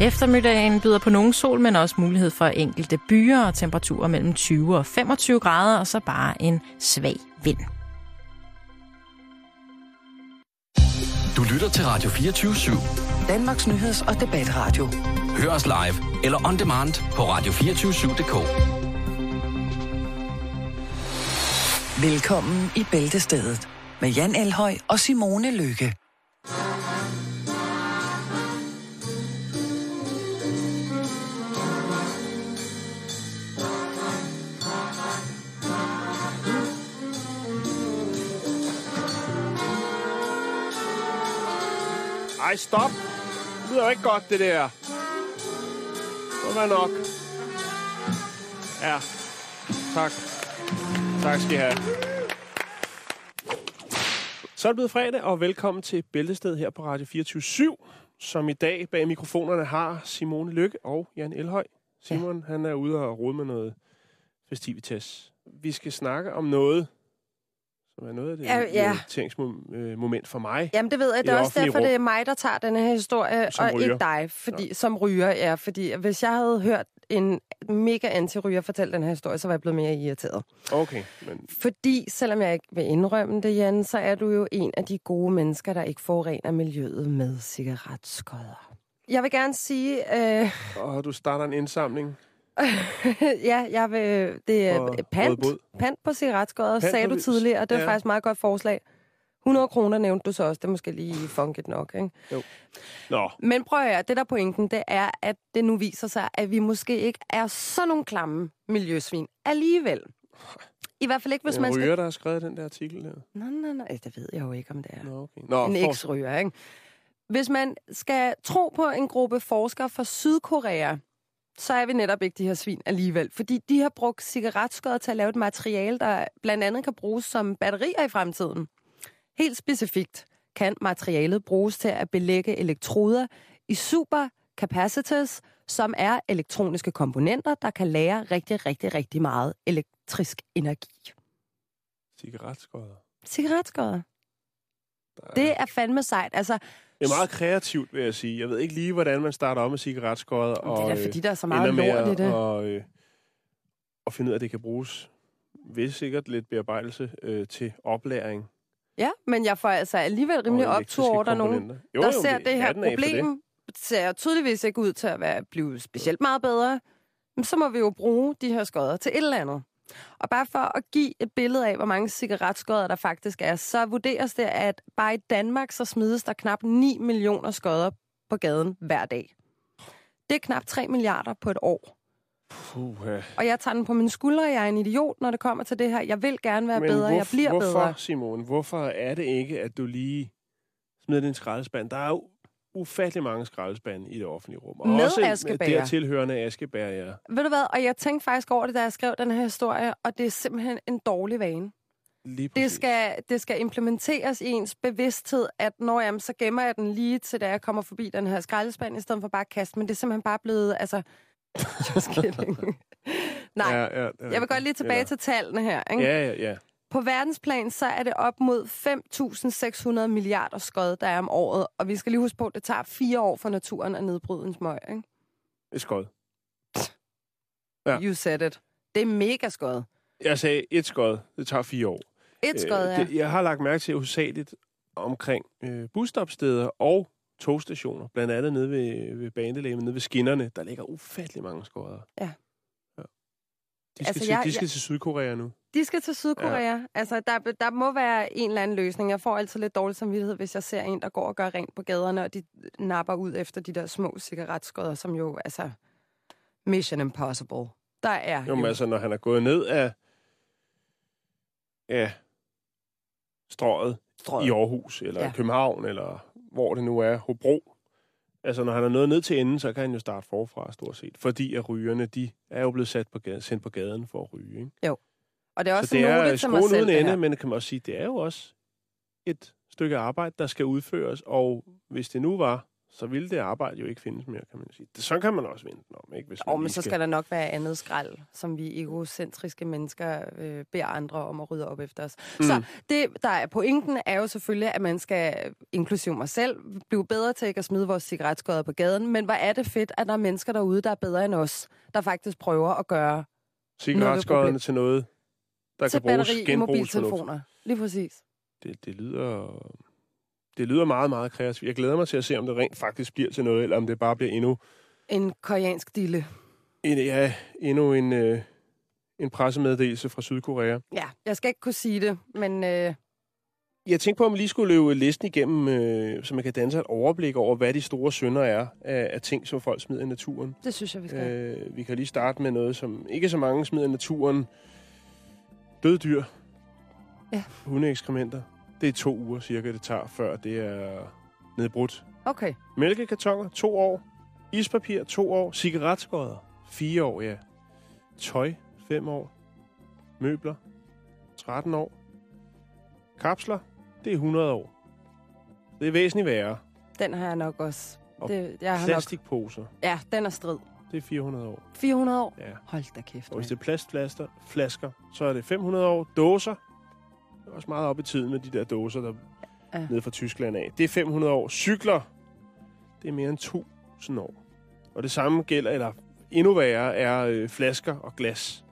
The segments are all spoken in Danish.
Eftermiddagen byder på nogen sol, men også mulighed for enkelte byer og temperaturer mellem 20 og 25 grader, og så bare en svag vind. Du lytter til Radio 24 /7. Danmarks Nyheds- og Debatradio. Hør os live eller on demand på radio247.dk. Velkommen i Bæltestedet med Jan Elhøj og Simone Lykke. Ej, stop. Det lyder jo ikke godt, det der. Det var nok. Ja. Tak. Tak skal I have. Så er det blevet fredag, og velkommen til Bæltested her på Radio 24 som i dag bag mikrofonerne har Simone Lykke og Jan Elhøj. Simon, ja. han er ude og rode med noget festivitas. Vi skal snakke om noget, som er noget af det Ja, ja. irriteringsmoment for mig. Jamen, det ved jeg. Det er også derfor, rum. det er mig, der tager den her historie, Som og ryger. ikke dig, fordi, ja. som ryger. Ja, fordi hvis jeg havde hørt en mega anti-ryger fortælle den her historie, så var jeg blevet mere irriteret. Okay, men Fordi, selvom jeg ikke vil indrømme det, Jan, så er du jo en af de gode mennesker, der ikke forurener miljøet med cigaretskodder. Jeg vil gerne sige, øh, og du starter en indsamling. ja, jeg vil, det er pant, pant på cigaretskodder, Pant sagde du tidligere, og det er ja. faktisk et meget godt forslag. 100 kroner nævnte du så også, det er måske lige funket nok, ikke? Nå, Men prøv at høre, det der er pointen, det er, at det nu viser sig, at vi måske ikke er sådan nogle klamme miljøsvin alligevel. I hvert fald ikke, hvis en man ryger, skal... der har skrevet den der artikel der. Nej, nej, nej, det ved jeg jo ikke, om det er. Nå, okay. Nå, en eks-ryger, ikke? Hvis man skal tro på en gruppe forskere fra Sydkorea, så er vi netop ikke de her svin alligevel. Fordi de har brugt cigaretskodder til at lave et materiale, der blandt andet kan bruges som batterier i fremtiden. Helt specifikt kan materialet bruges til at belægge elektroder i supercapacitors, som er elektroniske komponenter, der kan lære rigtig, rigtig, rigtig meget elektrisk energi. Der er- Det er fandme sejt. Altså, Det er meget kreativt, vil jeg sige. Jeg ved ikke lige, hvordan man starter op med cigaretskodder. det Og, er da øh, fordi, der er så meget ender med lort i det. Og, øh, og finde ud af, at det kan bruges ved sikkert lidt bearbejdelse øh, til oplæring. Ja, men jeg får altså alligevel rimelig optur over, der er nogen. Jo, der jo, ser det det er her for det. problem, ser tydeligvis ikke ud til at være, blive specielt meget bedre. Men så må vi jo bruge de her skodder til et eller andet. Og bare for at give et billede af, hvor mange cigaretskodder der faktisk er, så vurderes det, at bare i Danmark, så smides der knap 9 millioner skodder på gaden hver dag. Det er knap 3 milliarder på et år. Puh, ja. Og jeg tager den på mine skuldre, jeg er en idiot, når det kommer til det her. Jeg vil gerne være Men bedre, jeg hvorf- bliver hvorfor, bedre. Simon, hvorfor er det ikke, at du lige smider din skraldespand? Der er jo ufattelig mange skraldespande i det offentlige rum. Og Med også askebæger. der tilhørende askebær, ja. Ved du hvad, og jeg tænkte faktisk over det, da jeg skrev den her historie, og det er simpelthen en dårlig vane. Lige Det skal, det skal implementeres i ens bevidsthed, at når jamen, så gemmer jeg den lige til, da jeg kommer forbi den her skraldespand, i stedet for bare at kaste. Men det er simpelthen bare blevet, altså... Nej, Ja, ja, ja, jeg vil godt lige tilbage Eller- til tallene her. Ikke? Ja, ja, ja. På verdensplan, så er det op mod 5.600 milliarder skod, der er om året. Og vi skal lige huske på, at det tager fire år for naturen at nedbryde en smøg. Ikke? Er skod. Ja. You said it. Det er mega skod. Jeg sagde et skod. Det tager fire år. Et skod, ja. Øh, det, jeg har lagt mærke til hovedsageligt omkring øh, busstopsteder og togstationer, blandt andet nede ved, ved banelægen, nede ved skinnerne, der ligger ufattelig mange skodder. Ja. ja. De skal, altså, til, jeg- de skal jeg- til Sydkorea nu. De skal til Sydkorea. Ja. Altså, der, der må være en eller anden løsning. Jeg får altid lidt dårlig samvittighed, hvis jeg ser en, der går og gør rent på gaderne, og de napper ud efter de der små cigaretskodder, som jo, altså, mission impossible. Der er Jo, men altså, når han er gået ned af ja, strøget strøget. i Aarhus, eller Ja. København, eller hvor det nu er, Hobro. Altså, når han er nået ned til enden, så kan han jo starte forfra, stort set. Fordi at rygerne, de er jo blevet sat på gaden, sendt på gaden for at ryge, ikke? Og det er også så det er note til mig selv, uden det ende, men kan man også sige, det er jo også et stykke arbejde, der skal udføres. Og hvis det nu var så ville det arbejde jo ikke findes mere, kan man sige. Det, sådan kan man også vente om, ikke? Hvis Og man men så skal der nok være andet skrald, som vi egocentriske mennesker øh, beder andre om at rydde op efter os. Mm. Så det, der er pointen, er jo selvfølgelig, at man skal, inklusive mig selv, blive bedre til ikke at smide vores cigaretskåder på gaden. Men hvor er det fedt, at der er mennesker derude, der er bedre end os, der faktisk prøver at gøre cigaretskodderne til noget, der til kan bruges batteri i genbrugsfornuft. mobiltelefoner. Lige præcis. Det, det lyder... Det lyder meget, meget kreativt. Jeg glæder mig til at se, om det rent faktisk bliver til noget, eller om det bare bliver endnu En koreansk dille. en, ja, endnu en, øh, en pressemeddelelse fra Sydkorea. Ja, jeg skal ikke kunne sige det, men øh, Jeg tænkte på, om vi lige skulle løbe listen igennem, øh, så man kan danse et overblik over, hvad de store synder er af, af ting, som folk smider i naturen. det synes jeg, vi skal. Øh, vi kan lige starte med noget, som ikke så mange smider i naturen. Døde dyr. Ja. Hundeekskrementer. Det er to uger cirka, det tager, før det er nedbrudt. Okay. Mælkekartoner, to år. Ispapir, to år. Cigaretskodder, fire år, ja. Tøj, fem år. Møbler, 13 år. Kapsler, det er 100 år. Det er væsentligt værre. Den har jeg nok også. Og Det, jeg har nok, Plastikposer, ja, den er strid. Det er 400 år. 400 år? Ja. Hold da kæft. Og hvis det er plastflasker, flasker, så er det 500 år. Dåser, det er også meget op i tiden med de der dåser, der Ja. ja. nede fra Tyskland af. Det er 500 år. Cykler, det er mere end 1000 år. Og det samme gælder, eller endnu værre, er øh, flasker og glas.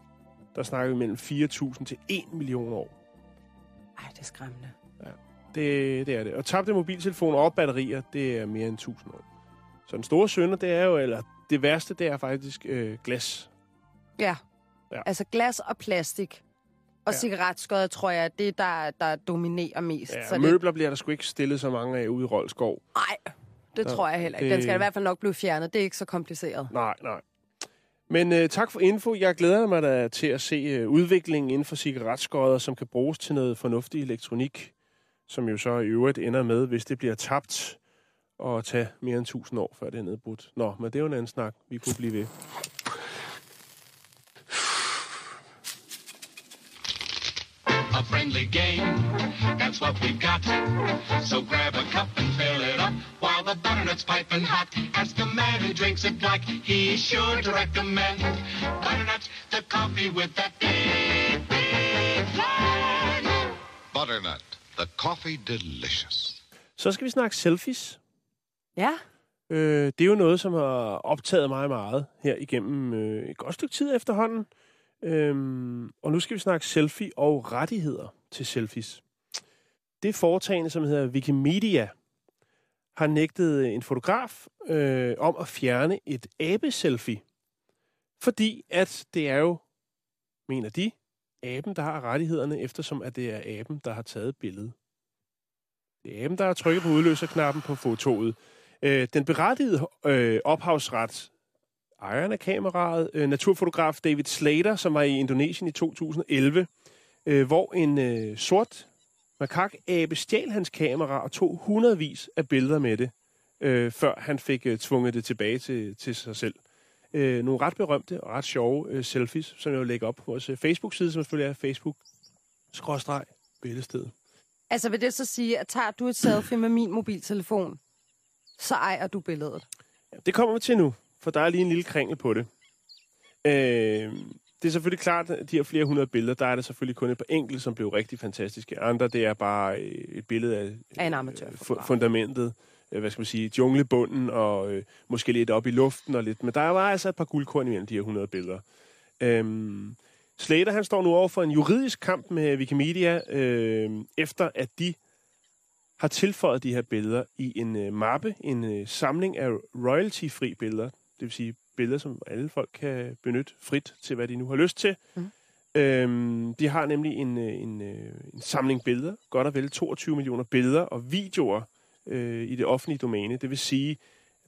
Der snakker vi mellem 4.000 til 1 million år. Ej, det er skræmmende. Det, det er det. Og tabte mobiltelefoner og batterier, det er mere end 1000 år. Så den store sønder, det er jo, eller det værste, det er faktisk øh, glas. Ja. Ja. Altså glas og plastik. Og Ja. cigaretskåder, tror jeg, er det, der, der dominerer mest. Ja, så og det, møbler bliver der sgu ikke stillet så mange af ude i Rolskov. nej, det Så tror jeg heller ikke. Den det- skal i hvert fald nok blive fjernet. Det er ikke så kompliceret. Nej, nej. Men øh, tak for info. Jeg glæder mig da til at se øh, udviklingen inden for cigaretskodder, som kan bruges til noget fornuftig elektronik, som jo så i øvrigt ender med, hvis det bliver tabt, og tage mere end 1000 år, før det er nedbrudt. Nå, men det er jo en anden snak. Vi kunne blive ved. a friendly game. That's what we've got. So grab a cup and fill it up while the butternut's piping hot. Ask a man who drinks it black, he's sure to recommend butternut, the coffee with that big, big flag. Butternut, the coffee delicious. Så skal vi snakke selfies. Ja, Øh, det er jo noget, som har optaget mig meget her igennem øh, et godt stykke tid efterhånden. Øhm, og nu skal vi snakke selfie og rettigheder til selfies. Det foretagende, som hedder Wikimedia, har nægtet en fotograf øh, om at fjerne et abe-selfie. Fordi at det er jo, mener de, aben, der har rettighederne, eftersom at det er aben, der har taget billedet. Det er aben, der har trykket på udløserknappen på fotoet. Øh, den berettigede øh, ophavsret, ejeren af kameraet, øh, naturfotograf David Slater, som var i Indonesien i 2011, øh, hvor en øh, sort makakabe stjal hans kamera og tog hundredvis af billeder med det, øh, før han fik øh, tvunget det tilbage til, til sig selv. Øh, nogle ret berømte og ret sjove øh, selfies, som jeg vil lægge op på vores øh, Facebook-side, som selvfølgelig er facebook-billedsted. altså vil det så sige, at tager du et selfie med min mobiltelefon, så ejer du billedet. Det kommer vi til nu, for der er lige en lille kringel på det. Øh, det er selvfølgelig klart, at de her flere hundrede billeder, der er der selvfølgelig kun et par enkelte, som blev rigtig fantastiske. Andre, det er bare øh, et billede af, Af en øh, fu- fundamentet, øh, hvad skal man sige, djunglebunden, og øh, måske lidt op i luften og lidt. Men der var altså et par guldkorn imellem de her 100 billeder. Øhm, Slater, han står nu over for en juridisk kamp med Wikimedia, øh, efter at de har tilføjet de her billeder i en øh, mappe, en øh, samling af royalty-fri billeder. Det vil sige billeder, som alle folk kan benytte frit til, hvad de nu har lyst til. Mm. Øhm, de har nemlig en, øh, en, øh, en samling billeder, godt og vel 22 millioner billeder og videoer øh, i det offentlige domæne. Det vil sige,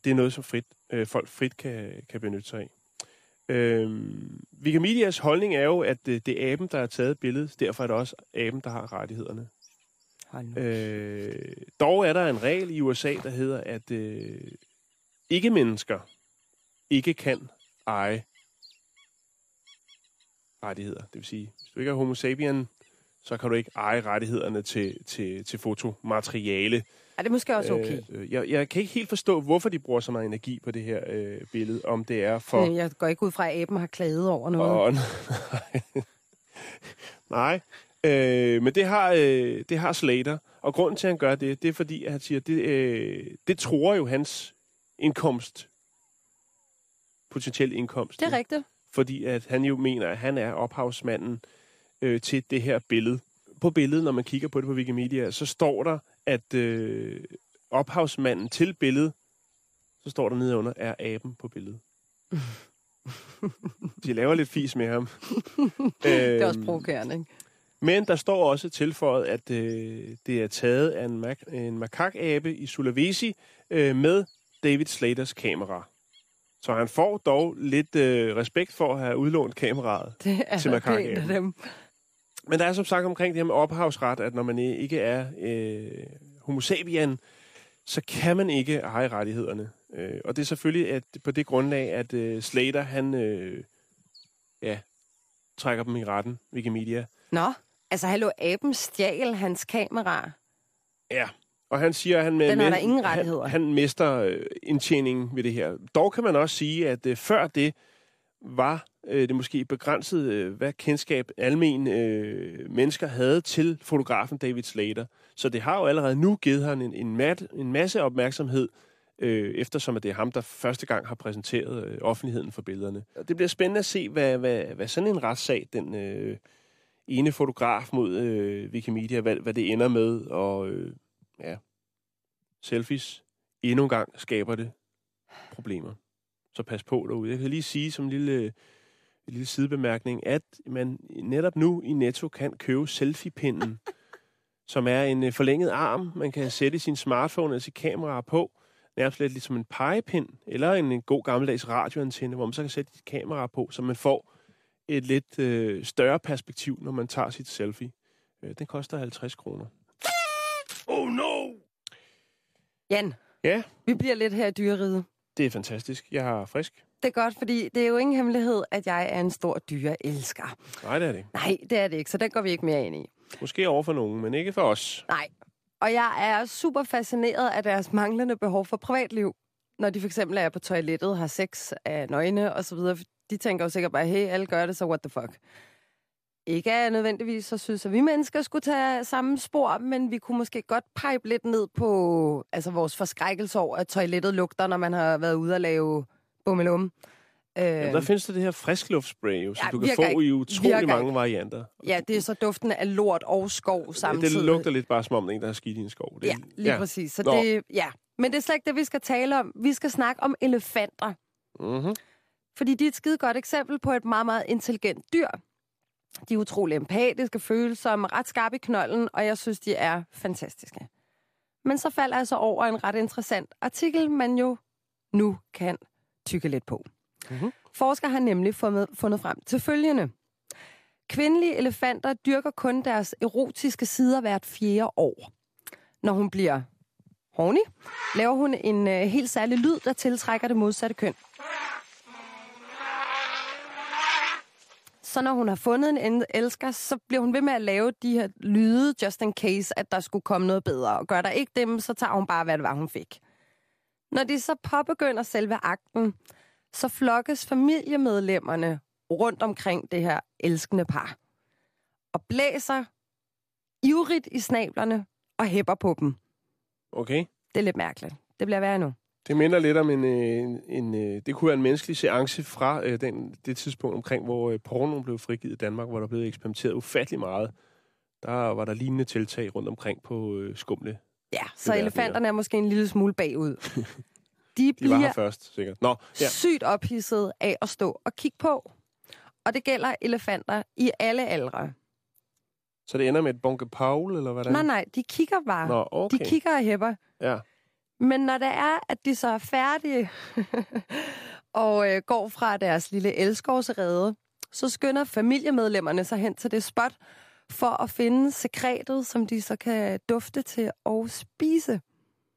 det er noget, som frit, øh, folk frit kan, kan benytte sig af. Øhm, Wikimedias holdning er jo, at øh, det er aben, der har taget billedet, derfor er det også aben, der har rettighederne. Øh, dog er der en regel i USA, der hedder, at øh, ikke-mennesker ikke kan eje rettigheder. Det vil sige, hvis du ikke er homo sapien, så kan du ikke eje rettighederne til, til, til fotomateriale. Er det måske også okay? Øh, øh, jeg, jeg kan ikke helt forstå, hvorfor de bruger så meget energi på det her øh, billede. Om det er for... Øh, Jeg går ikke ud fra, at aben har klaget over noget. Og, nej, øh, men det har, øh, det har Slater. Og grunden til, at han gør det, det er fordi, at han siger, det, øh, det tror jo hans indkomst, potentiel indkomst. Det er rigtigt. Fordi at han jo mener, at han er ophavsmanden øh, til det her billede. På billedet, når man kigger på det på Wikimedia, så står der, at øh, ophavsmanden til billedet, så står der nedenunder, er aben på billedet. De laver lidt fis med ham. Det er også Øhm, provokerende, ikke? Men der står også tilføjet, at øh, det er taget af en, mak- en makakabe i Sulawesi øh, med David Slaters kamera. Så han får dog lidt øh, respekt for at have udlånt kameraet. Det er til makakaben. dem. Men der er som sagt omkring det her med ophavsret, at når man ikke er øh, homo sapien, så kan man ikke eje rettighederne. Øh, og det er selvfølgelig at på det grundlag, at øh, Slater, han øh, ja, trækker dem i retten, Wikimedia. Nå, altså hallo, aben stjal hans kamera. Ja, og han siger, at han, med, Den har der ingen rettigheder. han, han mister øh, indtjeningen ved det her. Dog kan man også sige, at øh, før det var øh, det måske begrænset, øh, hvad kendskab almen øh, mennesker havde til fotografen David Slater. Så det har jo allerede nu givet ham en, en, mat, en masse opmærksomhed, øh, eftersom at det er ham, der første gang har præsenteret øh, offentligheden for billederne. Og det bliver spændende at se, hvad, hvad, hvad sådan en retssag, den øh, ene fotograf mod øh, Wikimedia, hvad, hvad det ender med, og øh, ja, selfies endnu en gang skaber det problemer. Så pas på derude. Jeg kan lige sige som en lille, en lille sidebemærkning, at man netop nu i Netto kan købe selfie-pinden, som er en øh, forlænget arm, man kan sætte sin smartphone eller sit kamera på, nærmest lidt ligesom en pegepind, eller en, en god gammeldags radioantenne, hvor man så kan sætte sit kamera på, så man får et lidt øh, større perspektiv, når man tager sit selfie. Øh, den koster 50 kroner. Oh no! Jan, Ja, vi bliver lidt her i dyreriget. det er fantastisk. Jeg har frisk. Det er godt, fordi det er jo ingen hemmelighed, at jeg er en stor dyreelsker. Nej, det er det ikke. Nej, det er det ikke, så den går vi ikke mere ind i. Måske over for nogen, men ikke for os. Nej. Og jeg er super fascineret af deres manglende behov for privatliv. Når de for eksempel er på toilettet, har sex af nøgne og så videre. De tænker jo sikkert bare, hey, alle gør det, så what the fuck. Ikke er nødvendigvis, så synes at vi mennesker skulle tage samme spor, men vi kunne måske godt pipe lidt ned på altså vores forskrækkelse over, at toilettet lugter, når man har været ude og lave bummelum. Øh, Jamen, der findes der det her friskluftspray, jo, som Ja, du kan få ikke. i utrolig Virker mange varianter. ja, det er så duften af lort og skov samtidig. Det lugter lidt bare som om, der er har skidt i en skov. Det, Ja, lige ja. præcis. Så Nå. det, ja. Men det er slet ikke det, vi skal tale om. Vi skal snakke om elefanter. Mm-hmm. Fordi de er et skide godt eksempel på et meget, meget intelligent dyr. De er utrolig empatiske, følsomme, ret skarpe i knolden, og jeg synes, de er fantastiske. Men så falder jeg så over en ret interessant artikel, man jo nu kan tykke lidt på. Mhm. Forskere har nemlig fundet, fundet frem til følgende. Kvindelige elefanter dyrker kun deres erotiske sider hvert fjerde år. Når hun bliver horny, laver hun en øh, helt særlig lyd, der tiltrækker det modsatte køn. Så når hun har fundet en elsker, så bliver hun ved med at lave de her lyde, just in case, at der skulle komme noget bedre. Og gør der ikke dem, så tager hun bare, hvad det var, hun fik. Når de så påbegynder selve akten, så flokkes familiemedlemmerne rundt omkring det her elskende par. Og blæser ivrigt i snablerne og hæpper på dem. Okay. Det er lidt mærkeligt. Det bliver værre nu. Det minder lidt om en, øh, en, en øh, det kunne være en menneskelig seance fra øh, den, det tidspunkt omkring, hvor øh, pornoen blev frigivet i Danmark, hvor der blev eksperimenteret ufattelig meget. Der var der lignende tiltag rundt omkring på øh, skumle. Ja, så er elefanterne er måske en lille smule bagud. De De var bliver her først, sikkert. Nå, ja. sygt ophidset af at stå og kigge på. Og det gælder elefanter i alle aldre. Så det ender med et bunke Paul, eller hvad der Nej, nej, de kigger bare. Nå, okay. De kigger og hæpper. Ja. Men når det er, at de så er færdige og øh, går fra deres lille elskovsrede, så skynder familiemedlemmerne sig hen til det spot for at finde sekretet, som de så kan dufte til og spise.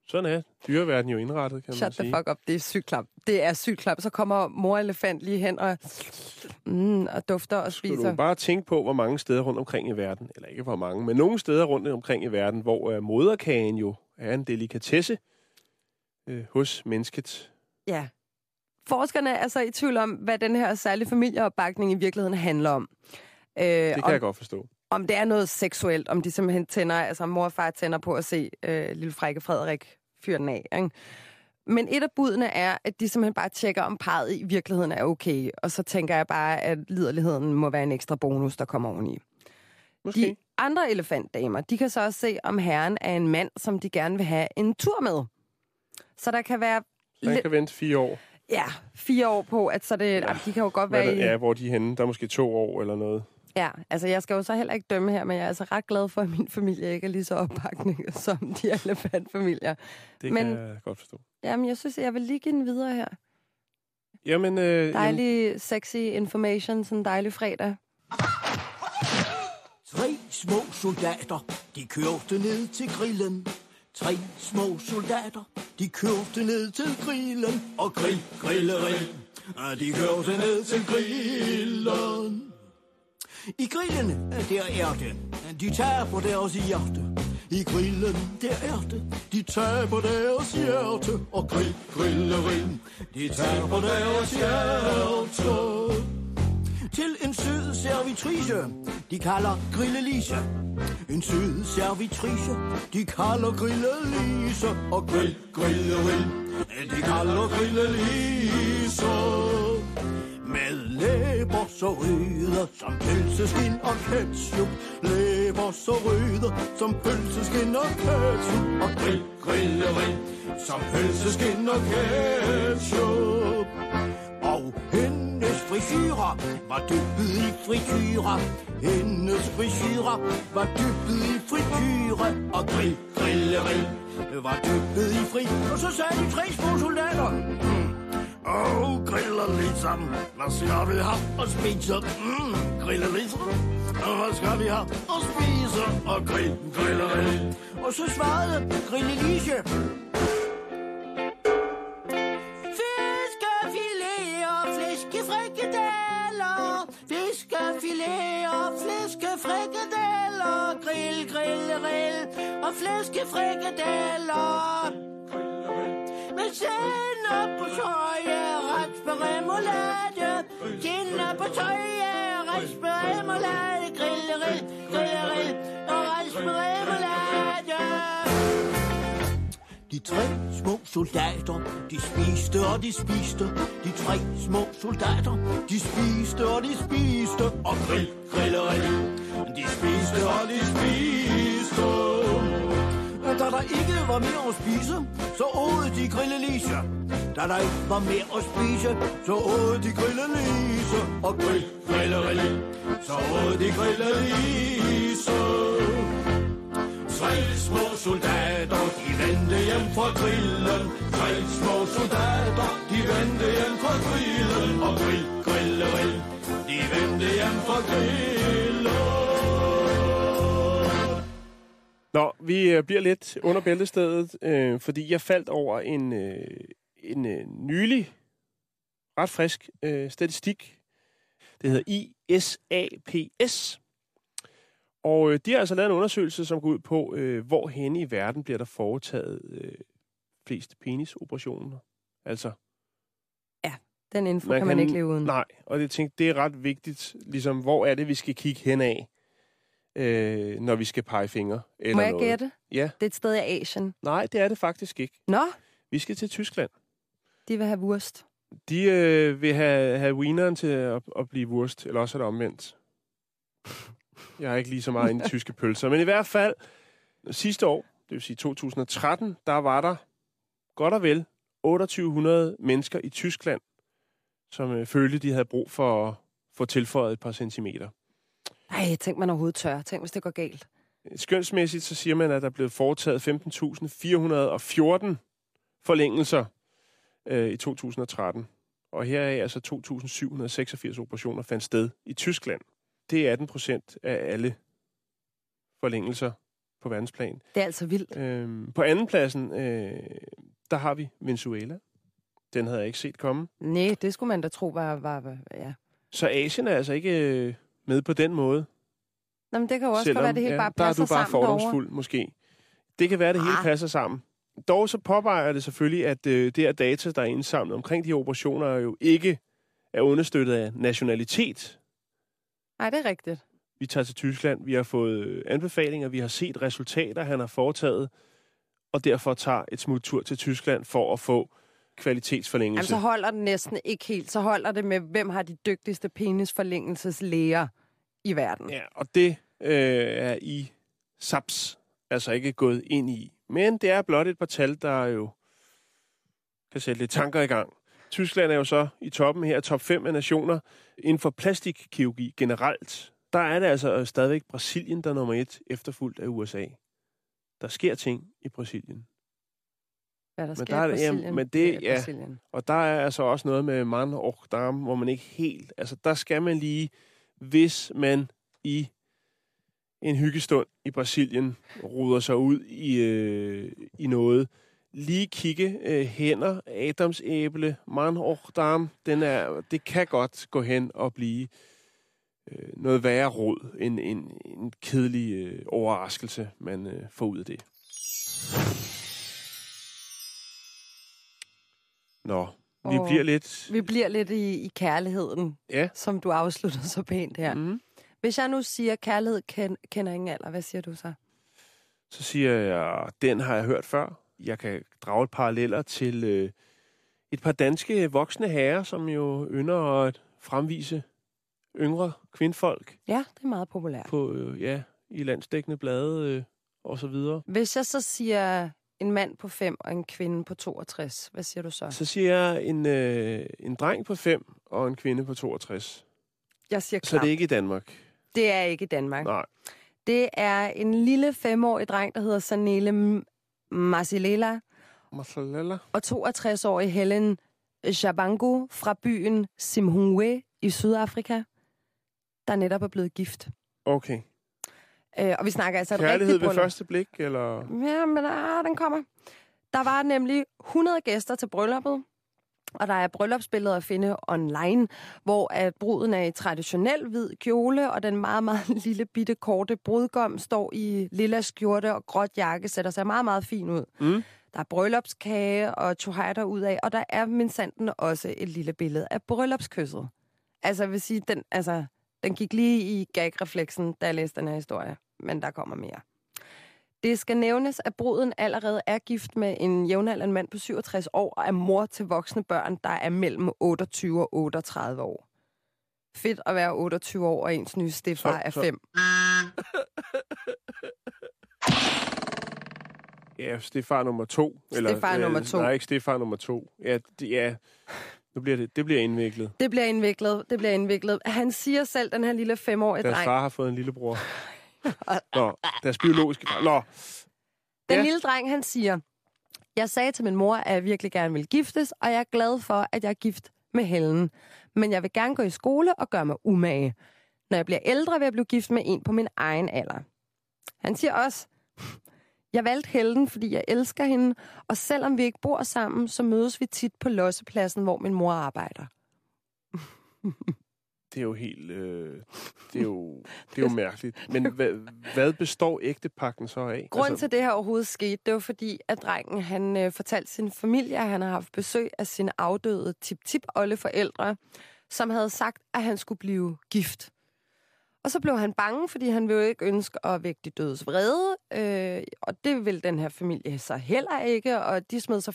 Sådan er dyreverden jo indrettet, kan man Shut sige. the fuck up, det er sygt klap. Det er sygt klap. Så kommer mor elefant lige hen og, mm, og dufter og Skal spiser. du bare tænke på, hvor mange steder rundt omkring i verden, eller ikke hvor mange, men nogle steder rundt omkring i verden, hvor uh, moderkagen jo er en delikatesse øh, hos mennesket. Ja. Forskerne er så i tvivl om, hvad den her særlige familieopbakning i virkeligheden handler om. Øh, Det kan om, jeg godt forstå. om det er noget seksuelt, om de simpelthen tænder, altså mor og far tænder på at se øh, lille frække Frederik fyre den af. Ikke? Men et af budene er, at de simpelthen bare tjekker, om parret i virkeligheden er okay. Og så tænker jeg bare, at liderligheden må være en ekstra bonus, der kommer oveni. Måske. De andre elefantdamer, de kan så også se, om herren er en mand, som de gerne vil have en tur med. Så der kan være jeg kan vente fire år. ja, fire år på, at så det, ja, de kan jo godt være i... ja, hvor de er henne. Der er måske to år eller noget. Ja, altså jeg skal jo så heller ikke dømme her, men jeg er altså ret glad for, at min familie ikke er lige så opbakning som de elefantfamilier. Det Men- kan jeg godt forstå. Jamen, jeg synes, jeg vil lige give den videre her. Jamen, øh, jamen, Dejlig, sexy information, sådan en dejlig fredag. Tre små soldater, de kørte ned til grillen. Tre små soldater, de kørte ned til grillen. Og grill, grilleri. de kørte ned til grillen. I grillen, der er det, de taber deres hjerte. I grillen, der er det, de taber deres hjerte. Og grill, grilleri. de taber deres hjerte servitrice, de kalder Grillelise. En sød servitrice, de kalder Grillelise. Og grill, grill, grill, de kalder Grillelise. Med læber så røde som pølseskin og ketchup. Læber så røde som pølseskin og ketchup. Og grill, grill, grill, som pølseskin og ketchup. Og hendes frisyrer var dyppet i frityre. Hendes frisyrer var dyppet i frityre. Og grill, grilleri var dyppet i fri. Og så sagde de tre små soldater. Mm. Og griller ligesom. Hvad skal vi have og spise? Mm, griller ligesom. Og hvad skal vi have og spise? Og grill, grilleri. Og så svarede Grillelise. Fiskefilet Fiskefilet og flæskefrikadeller. Grill, grill, grill og flæskefrikadeller. Med sennep på soja, på remoulade. Kinder på soja, på remoulade. Grill, grill, grill, grill og raspberry remoulade. Tre små soldater, de spiste og de spiste. De tre små soldater, de spiste og de spiste. Og grill, grillerill, de spiste og de spiste. Men Da der ikke var mere at spise, så åd de grillelise. Da der ikke var mere at spise, så åd de grillelise. Og grill, grillerill, så åd de grillelise. Tre små soldater, de vendte hjem fra grillen. Tre små soldater, de vendte hjem fra grillen. Og grill, grillerill, de vendte hjem fra grillen. Nå, vi øh, bliver lidt under bæltestedet, øh, fordi jeg faldt over en, øh, en øh, nylig, ret frisk øh, statistik. Det hedder ISAPS. Og øh, de har altså lavet en undersøgelse, som går ud på, øh, hvor henne i verden bliver der foretaget øh, flest penisoperationer. Altså, Den info Man kan man kan- ikke leve uden. Nej, og det, tænkte, det er ret vigtigt, ligesom, hvor er det, vi skal kigge hen af, øh, når vi skal pege fingre? Eller Må jeg noget. gætte? Ja. Det er et sted i Asien. Nej, det er det faktisk ikke. Nå, Vi skal til Tyskland. de vil have wurst. De øh, vil have, have wieneren til at, at blive wurst, eller også er det omvendt. Jeg er ikke lige så meget inde i tyske pølser. Men i hvert fald, sidste år, det vil sige 2013, der var der godt og vel 2800 mennesker i Tyskland, som øh, følte, de havde brug for at få tilføjet et par centimeter. Ej, tænk man overhovedet tør. Tænk, hvis det går galt. Skønsmæssigt så siger man, at der er blevet foretaget 15.414 forlængelser øh, i 2013. Og her er altså 2.786 operationer fandt sted i Tyskland. Det er 18 procent af alle forlængelser på verdensplan. Det er altså vildt. Øhm, på andenpladsen, øh, der har vi Venezuela. Den havde jeg ikke set komme. Nej, det skulle man da tro var... var, var ja. Så Asien er altså ikke øh, med på den måde. Nå, men det kan jo også godt være, at det hele bare der er passer du bare sammen derovre. fordomsfuld, måske. Det kan være, at det hele Ah. passer sammen. Dog så påpeger det selvfølgelig, at øh, det her data, der er indsamlet omkring de operationer, jo ikke er understøttet af nationalitet. Nej, det er rigtigt. Vi tager til Tyskland, vi har fået øh, anbefalinger, vi har set resultater, han har foretaget, og derfor tager et smuttur til Tyskland for at få kvalitetsforlængelse. Jamen, så holder det næsten ikke helt. Så holder det med, hvem har de dygtigste penisforlængelseslæger i verden. Ja, og det øh, er i SAPS altså ikke gået ind i. Men det er blot et par tal, der jo kan sætte lidt tanker i gang. Tyskland er jo så i toppen her, top 5 af nationer inden for plastikkirurgi generelt. Der er det altså stadigvæk Brasilien, der er nummer et, efterfulgt af USA. Der sker ting i Brasilien. Hvad der Men sker der er i Brasilien, men det- er ja. Brasilien. Og der er altså også noget med man og dam, hvor man ikke helt... Altså, der skal man lige, hvis man i en hyggestund i Brasilien ruder sig ud i, øh, i noget, lige kigge øh, hænder, Adams æble, man og den er, det kan godt gå hen og blive øh, noget værre råd, end en, en kedelig øh, overraskelse, man øh, får ud af det. Nå, vi Åh. bliver lidt... Vi bliver lidt i, i kærligheden, Ja. som du afsluttede så pænt her. Mm. Hvis jeg nu siger, kærlighed ken, kender ingen alder, hvad siger du så? Så siger jeg, den har jeg hørt før. Jeg kan drage et paralleller til øh, et par danske voksne herrer, som jo ynder at fremvise yngre kvindfolk Ja, det er meget populært. på, øh, ja, i landsdækkende blade øh, og så videre. Hvis jeg så siger en mand på 5 og en kvinde på 62, hvad siger du så? Så siger jeg en, øh, en dreng på 5 og en kvinde på 62. Jeg siger Så klam. det er ikke i Danmark. det er ikke i Danmark. Nej. Det er en lille femårig dreng, der hedder Sanele M- Masilela, Masalala. og 62-årig Helen Shabangu fra byen Simhungwe i Sydafrika, der netop er blevet gift. Okay. Øh, og vi snakker altså Kærlighed ved første blik, eller? Ja, men ah, den kommer. Der var nemlig 100 gæster til brylluppet, og der er bryllupsbilleder at finde online, hvor at bruden er i traditionel hvid kjole, og den meget, meget lille bitte korte brudgom står i lilla skjorte og gråt jakke, sætter sig meget, meget fin ud. Mm. Der er bryllupskage og tohejder ud af, og der er mindsanden også et lille billede af bryllupskysset. Altså, jeg vil sige, den, altså, den gik lige i gagrefleksen, da jeg læste den her historie, men der kommer mere. Det skal nævnes, at bruden allerede er gift med en jævnaldrende mand på 67 år og er mor til voksne børn, der er mellem 28 og 38 år. Fedt at være 28 år, og ens nye stefar er så- 5. Ja, stefar nummer to. Stefar nummer to. Nej, ikke stefar nummer to. Ja, det, ja. Nu bliver det, det bliver indviklet. Det bliver indviklet, det bliver indviklet. Han siger selv, den her lille femårige Deres dreng, far har fået en lillebror. Nå, deres biologiske. Nå, Den Ja. lille dreng, han siger, jeg sagde til min mor, at jeg virkelig gerne vil giftes, og jeg er glad for, at jeg er gift med Helen. Men jeg vil gerne gå i skole og gøre mig umage. Når jeg bliver ældre, vil jeg blive gift med en på min egen alder. Han siger også, jeg valgte Helen, fordi jeg elsker hende, og selvom vi ikke bor sammen, så mødes vi tit på lossepladsen, hvor min mor arbejder. det er jo helt... Øh, det, er jo, det er jo mærkeligt. Men hvad, hvad består ægtepakken så af? Grunden altså... til, det her overhovedet skete, det var fordi, at drengen han øh, fortalte sin familie, at han har haft besøg af sine afdøde tip-tip-oldeforældre, som havde sagt, at han skulle blive gift. Og så blev han bange, fordi han ville jo ikke ønske at vække de dødes vrede, øh, og det ville den her familie så heller ikke, og de smed så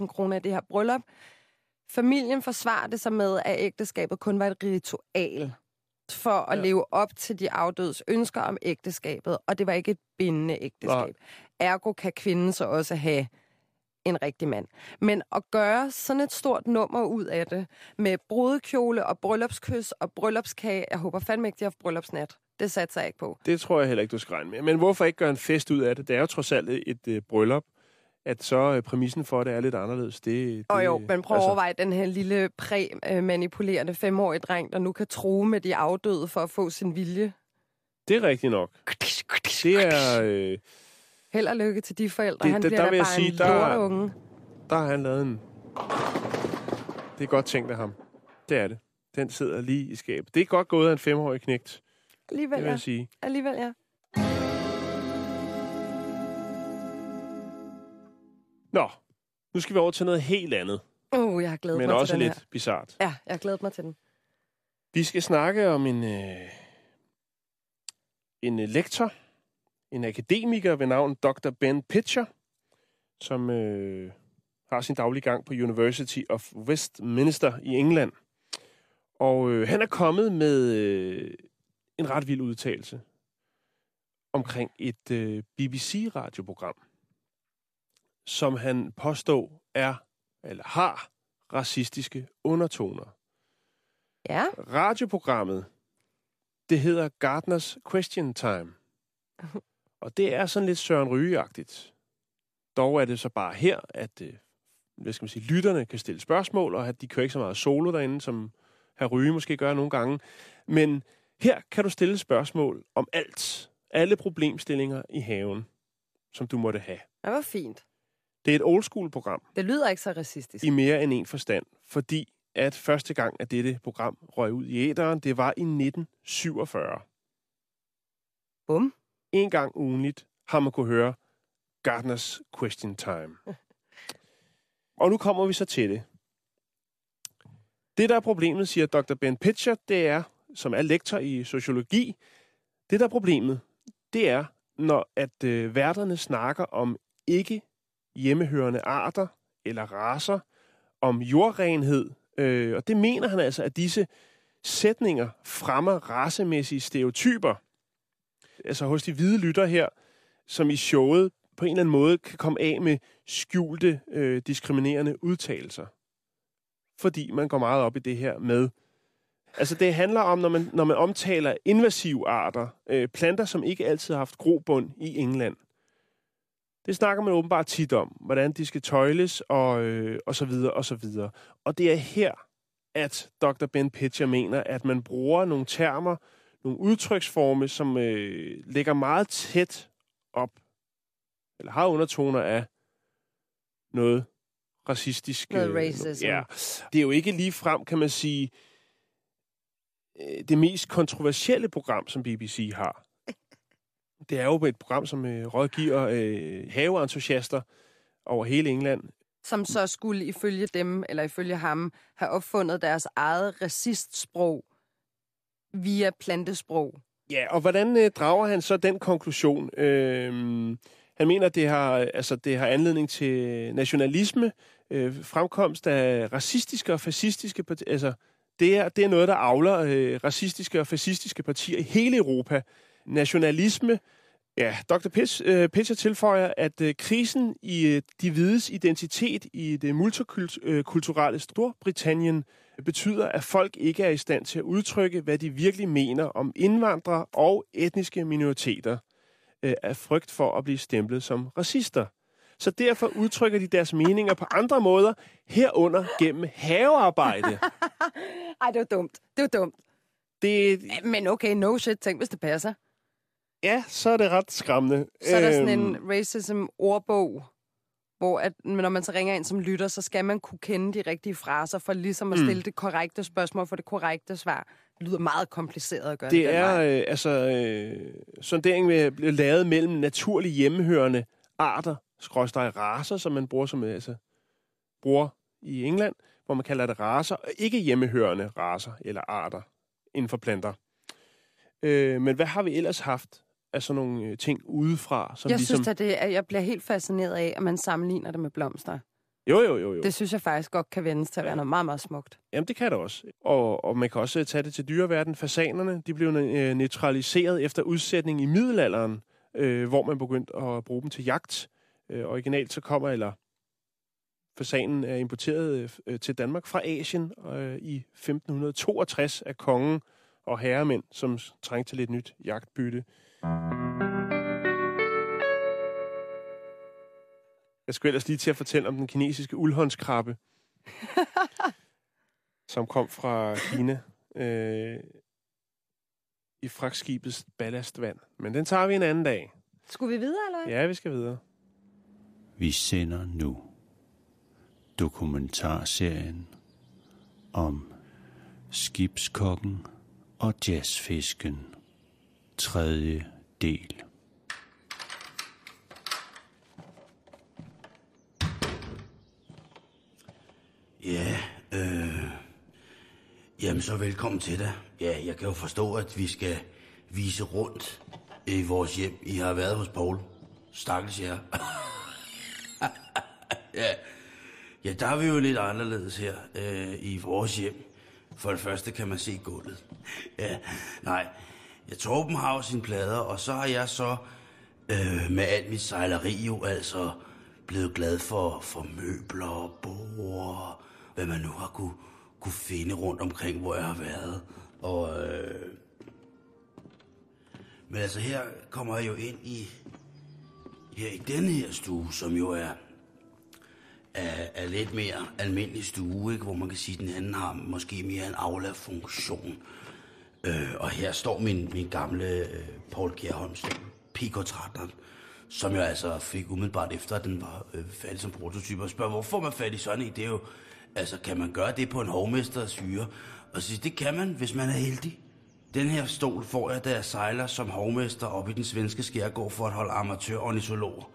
15.000 kroner i det her bryllup. Familien forsvarede sig med, at ægteskabet kun var et ritual for at Ja. leve op til de afdødes ønsker om ægteskabet, og det var ikke et bindende ægteskab. Ergo kan kvinden så også have en rigtig mand. Men at gøre sådan et stort nummer ud af det, med brudekjole og bryllupskys og bryllupskage, jeg håber fandme ikke, de har bryllupsnat. Det satte sig ikke på. Det tror jeg heller ikke, du skal regne med. Men hvorfor ikke gøre en fest ud af det? Det er jo trods alt et, et øh, bryllup. At så øh, præmissen for det er lidt anderledes. Det, det, Og jo, men prøv at altså, overveje den her lille præ-manipulerende femårige dreng, der nu kan true med de afdøde for at få sin vilje. Det er rigtigt nok. Det er... Øh, Held og lykke til de forældre. Det- Han der- bliver der vil jeg bare sige, en der- lorteunge. der har han lavet en... Det er godt tænkt af ham. Det er det. Den sidder lige i skabet. Det er godt gået af en femårig knægt, det Alligevel, vil ja. jeg sige. Alligevel, ja. Nå, nu skal vi over til noget helt andet, Uh, jeg har glædet men mig også til den lidt her. bizart. Ja, jeg har glædet mig til den. Vi skal snakke om en, øh, en øh, lektor, en akademiker ved navn Dr. Ben Pitcher, som øh, har sin daglige gang på University of Westminster i England. Og øh, han er kommet med øh, en ret vild udtalelse omkring et øh, BBC-radioprogram, som han påstår er, eller har, racistiske undertoner. Ja, Radioprogrammet, det hedder Gardners Question Time. Og det er sådan lidt Søren Ryge-agtigt. Dog er det så bare her, at øh, hvad skal man sige, lytterne kan stille spørgsmål, og at de kører ikke så meget solo derinde, som herr Ryge måske gør nogle gange. Men her kan du stille spørgsmål om alt. Alle problemstillinger i haven, som du måtte have. det var fint. Det er et old school program Det lyder ikke så racistisk. i mere end en forstand, fordi at første gang, at dette program røg ud i æderen, det var i 1947. Bum. En gang ugenligt har man kunne høre Gardners Question Time. Og nu kommer vi så til det. Det, der er problemet, siger Dr. Ben Pitcher, det er, som er lektor i sociologi, det, der er problemet, det er, når at øh, værterne snakker om ikke hjemmehørende arter eller raser, om jordrenhed, øh, og det mener han altså, at disse sætninger fremmer racemæssige stereotyper. Altså hos de hvide lytter her, som i showet på en eller anden måde kan komme af med skjulte, øh, diskriminerende udtalelser. Fordi man går meget op i det her med... Altså det handler om, når man, når man omtaler invasive arter, øh, planter, som ikke altid har haft grobund i England. Det snakker man åbenbart tit om, hvordan de skal tøjles og, øh, og så videre og så videre. Og det er her, at Dr. Ben Pitcher mener, at man bruger nogle termer, nogle udtryksforme, som øh, ligger meget tæt op, eller har undertoner af noget racistisk. Noget øh, racism. Ja. Det er jo ikke lige frem, kan man sige, øh, det mest kontroversielle program, som BBC har. Det er jo et program, som øh, rådgiver øh, haveentusiaster over hele England. Som så skulle ifølge dem, eller ifølge ham, have opfundet deres eget racistsprog via plantesprog. Ja, og hvordan øh, drager han så den konklusion? Øh, han mener, det har, altså, det har anledning til nationalisme, øh, fremkomst af racistiske og fascistiske partier. Altså, det er, det er noget, der avler øh, racistiske og fascistiske partier i hele Europa. Nationalisme, ja, Dr. Pitch, øh, Pitcher tilføjer, at øh, krisen i øh, de hvides identitet i det multikulturelle Storbritannien betyder, at folk ikke er i stand til at udtrykke, hvad de virkelig mener om indvandrere og etniske minoriteter øh, af frygt for at blive stemplet som racister. Så derfor udtrykker de deres meninger på andre måder, herunder gennem havearbejde. Ej, det var dumt. Det var dumt. Det, Men okay, no shit. Tænk, hvis det passer. Ja, så er det ret skræmmende. Så er der sådan Øhm, en racism-ordbog, hvor at, når man så ringer ind som lytter, så skal man kunne kende de rigtige fraser for ligesom at Mm. stille det korrekte spørgsmål for det korrekte svar. Det lyder meget kompliceret at gøre Det den er, øh, altså, øh, sonderingen blive lavet mellem naturligt hjemmehørende arter, skråstrej raser, som man bruger som, øh, altså, bruger i England, hvor man kalder det raser, og ikke hjemmehørende raser eller arter inden for planter. Øh, men hvad har vi ellers haft af sådan nogle øh, ting udefra? Som Jeg ligesom... synes, at det er, jeg bliver helt fascineret af, at man sammenligner det med blomster. Jo, jo, jo, jo. Det synes jeg faktisk godt kan vendes til at være noget meget, meget smukt. Jamen, det kan det også. Og, og man kan også tage det til dyreverden. Fasanerne, de blev øh, neutraliseret efter udsætning i middelalderen, øh, hvor man begyndte at bruge dem til jagt. Øh, originalt så kommer, eller fasanen er importeret øh, til Danmark fra Asien øh, i 1562 af kongen og herremænd, som trængte til lidt nyt jagtbytte. Jeg skulle ellers lige til at fortælle om den kinesiske uldhåndskrabbe, som kom fra Kina øh, i fragtskibets ballastvand. Men den tager vi en anden dag. Skulle vi videre, eller? Ja, vi skal videre. Vi sender nu dokumentarserien om skibskokken og jazzfisken. Tredje del. Ja, øh... Jamen, så velkommen til dig. Ja, jeg kan jo forstå, at vi skal vise rundt i vores hjem. I har været hos Paul. Stakkels jer. ja. ja, der er vi jo lidt anderledes her øh, i vores hjem. For det første kan man se gulvet. Ja, nej. Ja, Torben har jo sine plader, og så har jeg så øh, med alt mit sejleri jo altså blevet glad for, for møbler, og bord, hvad man nu har kunne, kunne finde rundt omkring, hvor jeg har været. Og, øh, men altså her kommer jeg jo ind i, her i denne her stue, som jo er, er, er lidt mere almindelig stue, ikke? hvor man kan sige, at den anden har måske mere en aula-funktion. Øh, og her står min, min gamle øh, Paul Kjærholm stol, Pico 13, som jeg altså fik umiddelbart efter, at den var øh, faldet som prototype. Og spørger, hvorfor får man fat i sådan en? Det er jo, altså kan man gøre det på en hovmesters syre? Og så det kan man, hvis man er heldig. Den her stol får jeg, da jeg sejler som hovmester op i den svenske skærgård for at holde amatørornitologer.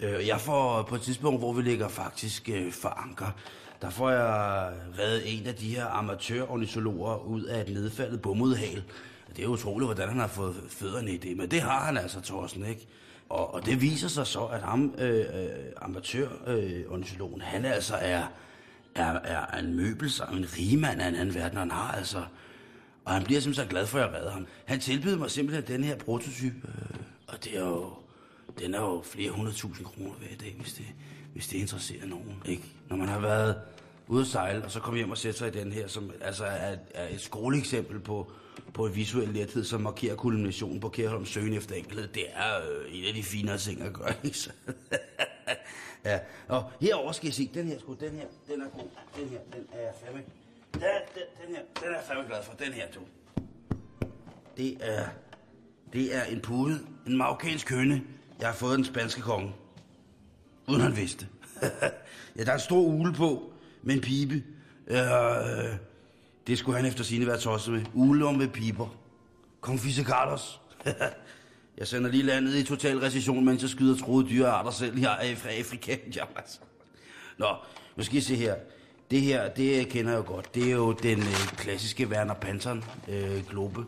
Øh, jeg får på et tidspunkt, hvor vi ligger faktisk øh, for anker, der får jeg reddet en af de her amatørornitologer ud af et nedfaldet bomudhal. Det er utroligt, hvordan han har fået fødderne i det, men det har han altså, Thorsten, ikke? Og, og det viser sig så, at ham, øh, øh amatør amatørornitologen, øh, han altså er, er, er en møbelsam, en rigemand af en anden verden, han har altså... Og han bliver simpelthen så glad for, at jeg redder ham. Han tilbyder mig simpelthen den her prototype, øh, og det er jo, den er jo flere hundredtusind kroner hver dag, hvis det, hvis det interesserer nogen. Ikke? Når man har været ude at sejle, og så kommer hjem og sætter sig i den her, som altså er, er et skoleeksempel på, på en visuel lethed, som markerer kulminationen på Kærholms søgen efter enkelhed. Det er øh, en af de finere ting at gøre, ikke? Så, ja, og herover skal jeg se, den her, sgu, den her, den er god. Den her, den er jeg fandme, den, den, den her, den er jeg fandme glad for. Den her, du. Det er, det er en pude, en marokkansk høne. Jeg har fået den spanske konge. Uden han vidste. ja, der er en stor ule på, med en pibe. Øh, det skulle han efter sine være tosset med. Ule med piber. Confise Carlos. jeg sender lige landet i total recession, mens jeg skyder troede dyrearter selv her fra Afrika. Jamen, altså. Nå, nu skal I se her. Det her, det kender jeg jo godt. Det er jo den øh, klassiske Werner Pantern øh, Globe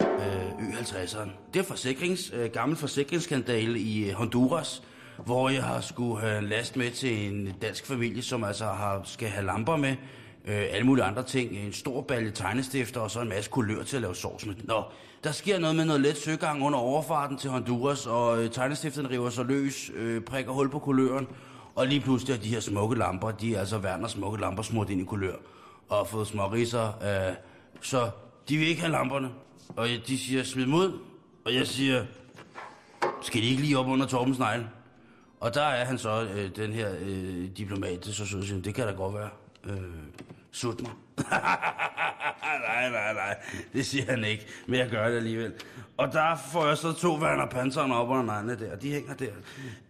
øh, Ø50'eren. Det er forsikrings, øh, gammel forsikringsskandale i øh, Honduras, hvor jeg har skulle have last med til en dansk familie, som altså har, skal have lamper med, øh, alle mulige andre ting, en stor balje tegnestifter og så en masse kulør til at lave sovs med. Nå, der sker noget med noget let søgang under overfarten til Honduras, og øh, tegnestiften river sig løs, øh, prikker hul på kuløren, og lige pludselig er de her smukke lamper, de er altså Werners smukke lamper smurt ind i kulør, og har fået småriser, øh, så de vil ikke have lamperne. Og de siger, smid mod, og jeg siger, skal de ikke lige op under Torbens negle? Og der er han så, øh, den her øh, diplomat, så synes jeg, det kan da godt være. Øh, sut mig. nej, nej, nej, det siger han ikke, men jeg gør det alligevel. Og der får jeg så to Werner Pantheren op under neglene der, de hænger der.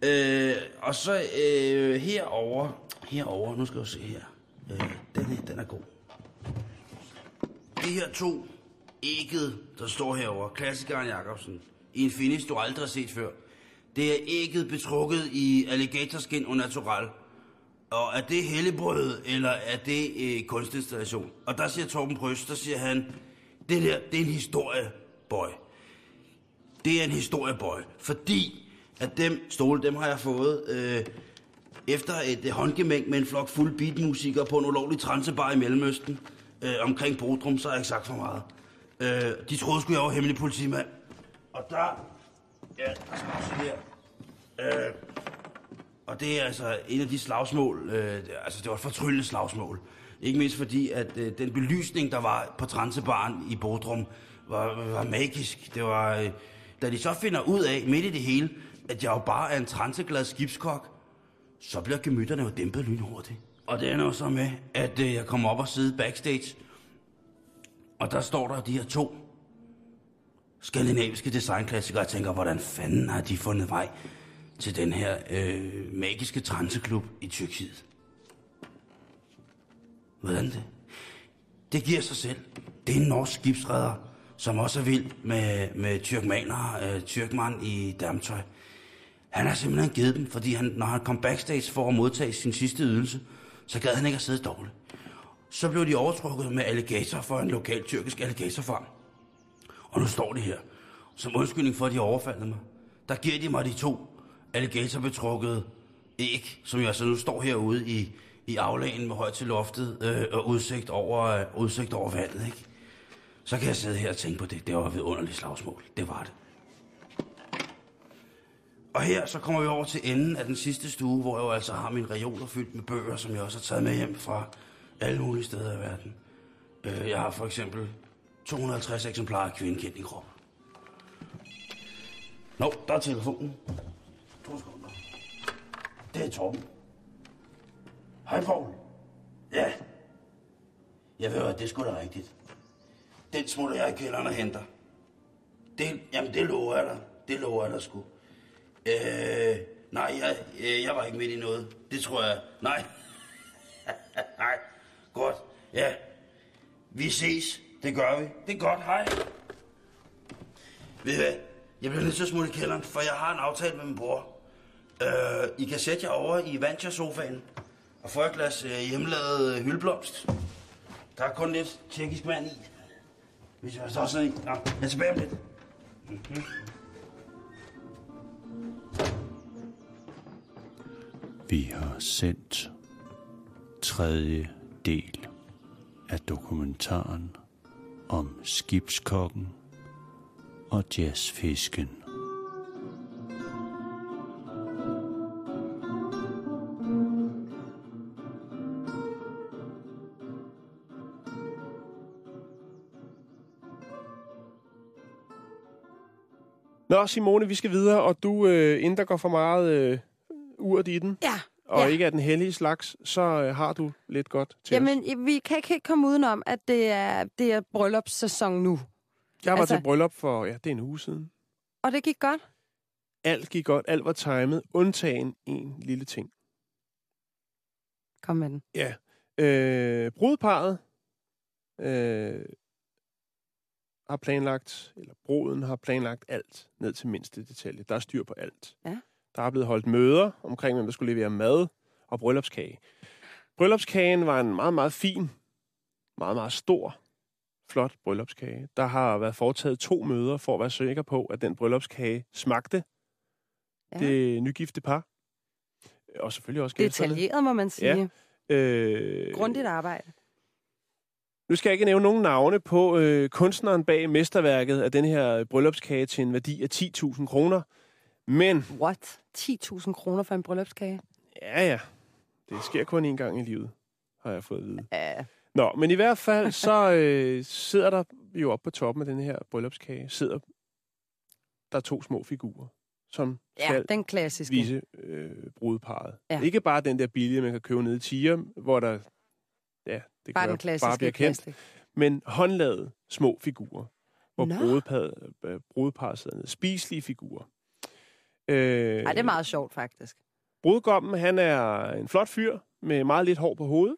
Øh, og så øh, herover, herover, nu skal jeg se her. Øh, den her, den er god. De her to ægget, der står herover, klassikeren Jacobsen, i en finish, du aldrig har set før. Det er ægget betrukket i alligatorskin og natural. Og er det hellebrød, eller er det øh, kunstinstallation? Og der siger Torben Prøs, der siger han, det der, det er en historie, boy. Det er en historie, boy. Fordi at dem stole, dem har jeg fået øh, efter et øh, håndgemæng med en flok fuld beatmusikere på en ulovlig transebar i Mellemøsten. Øh, omkring Bodrum, så har jeg ikke sagt for meget. Øh, de troede sgu, jeg var hemmelig politimand. Og der... Ja, der skal her. Øh, og det er altså en af de slagsmål, øh, altså det var et fortryllende slagsmål. Ikke mindst fordi, at øh, den belysning, der var på Transebaren i Bodrum, var, var magisk. Det var, øh, da de så finder ud af, midt i det hele, at jeg jo bare er en transeglad skibskok, så bliver gemytterne jo dæmpet lynhurtigt. Og det er jo så med, at øh, jeg kommer op og sidder backstage, og der står der de her to skandinaviske designklassikere, og tænker, hvordan fanden har de fundet vej til den her øh, magiske transeklub i Tyrkiet? Hvordan det? Det giver sig selv. Det er en norsk skibsredder, som også er vild med, med tyrkmaner, øh, tyrkmand i damtøj. Han har simpelthen givet dem, fordi han, når han kom backstage for at modtage sin sidste ydelse, så gad han ikke at sidde dårligt. Så blev de overtrukket med alligator for en lokal tyrkisk alligatorfarm. Og nu står de her. Som undskyldning for, at de overfaldet mig. Der giver de mig de to alligatorbetrukkede æg, som jeg altså nu står herude i, i aflagen med højt til loftet øh, og udsigt over, øh, udsigt over vandet, ikke? Så kan jeg sidde her og tænke på det. Det var et underligt slagsmål. Det var det. Og her så kommer vi over til enden af den sidste stue, hvor jeg jo altså har min reoler fyldt med bøger, som jeg også har taget med hjem fra alle mulige steder i verden. Øh, jeg har for eksempel 250 eksemplarer af kvinden kendt i kroppen. Nå, der er telefonen. To sekunder. Det er Torben. Hej, Poul. Ja. Jeg ved, at det skulle sgu da rigtigt. Den smutter jeg i kælderen og henter. Det, jamen, det lover jeg dig. Det lover jeg dig sgu. Øh, nej, jeg, øh, jeg var ikke midt i noget. Det tror jeg. Nej. nej. Godt. Ja. Vi ses. Det gør vi. Det er godt. Hej. Ved I hvad? Jeg bliver nødt til at smutte i kælderen, for jeg har en aftale med min bror. Øh, I kan sætte jer over i Vantja-sofaen og få et glas øh, hjemmelavet øh, hyldeblomst. Der er kun lidt tjekkisk mand i. Hvis jeg står sådan en. Nå, jeg er tilbage om lidt. Mhm. Vi har sendt tredje del af dokumentaren om skibskokken og jazzfisken. Nå, Simone, vi skal videre, og du, øh, inden der går for meget øh, urt i den, Ja. Og ja. ikke er den hellige slags, så øh, har du lidt godt til os. Jamen, vi kan ikke helt komme udenom, at det er, det er bryllupssæson nu. Jeg var altså- til bryllup for, ja, det er en uge siden. Og det gik godt. Alt gik godt, alt var timet, undtagen en lille ting. Kom med den. Ja. Øh, brudeparet øh, har planlagt, eller bruden har planlagt alt ned til mindste detalje. Der er styr på alt. Ja. Der er blevet holdt møder omkring, hvem der skulle levere mad og bryllupskage. Bryllupskagen var en meget, meget fin, meget, meget stor, flot bryllupskage. Der har været foretaget to møder for at være sikker på, at den bryllupskage smagte Ja. det nygifte par. Og selvfølgelig også gæsterne. Detaljeret, må man sige. Ja. Øh, Grundigt arbejde. nu skal jeg ikke nævne nogen navne på øh, kunstneren bag mesterværket af den her bryllupskage til en værdi af 10.000 kroner. Men, What? 10.000 kroner for en bryllupskage? ja ja, det sker kun én gang i livet, har jeg fået at vide. Ja. Nå, men i hvert fald, så øh, sidder der jo oppe på toppen af den her bryllupskage, sidder der to små figurer, som Ja, skal den klassiske. vise øh, brudeparet. Ja. Ikke bare den der billige, man kan købe nede i Tiger, hvor der ja, det Bare kan den klassiske bare bliver kendt, plastik. men håndlavede små figurer, hvor brudeparet, brudeparet sidder nede. Spiselige figurer. Øh, Ej, det er meget sjovt, faktisk. Brudgommen, han er en flot fyr med meget lidt hår på hovedet.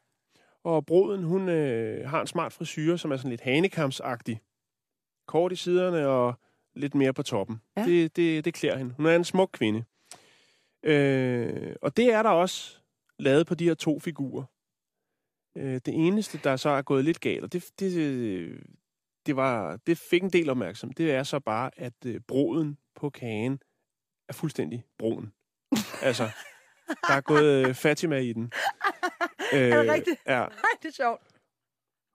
Og bruden, hun øh, har en smart frisyr, som er sådan lidt hanekamsagtig. Kort i siderne og lidt mere på toppen. Ja. Det, det, det klæder hende. Hun er en smuk kvinde. Øh, og det er der også lavet på de her to figurer. Øh, det eneste, der så er gået lidt galt, og det, det, det, var, det fik en del opmærksomhed, det er så bare, at øh, broden på kagen er fuldstændig brun. altså, der er gået øh, Fatima i den. Øh, Er det rigtigt? Ja. Ej, det er sjovt.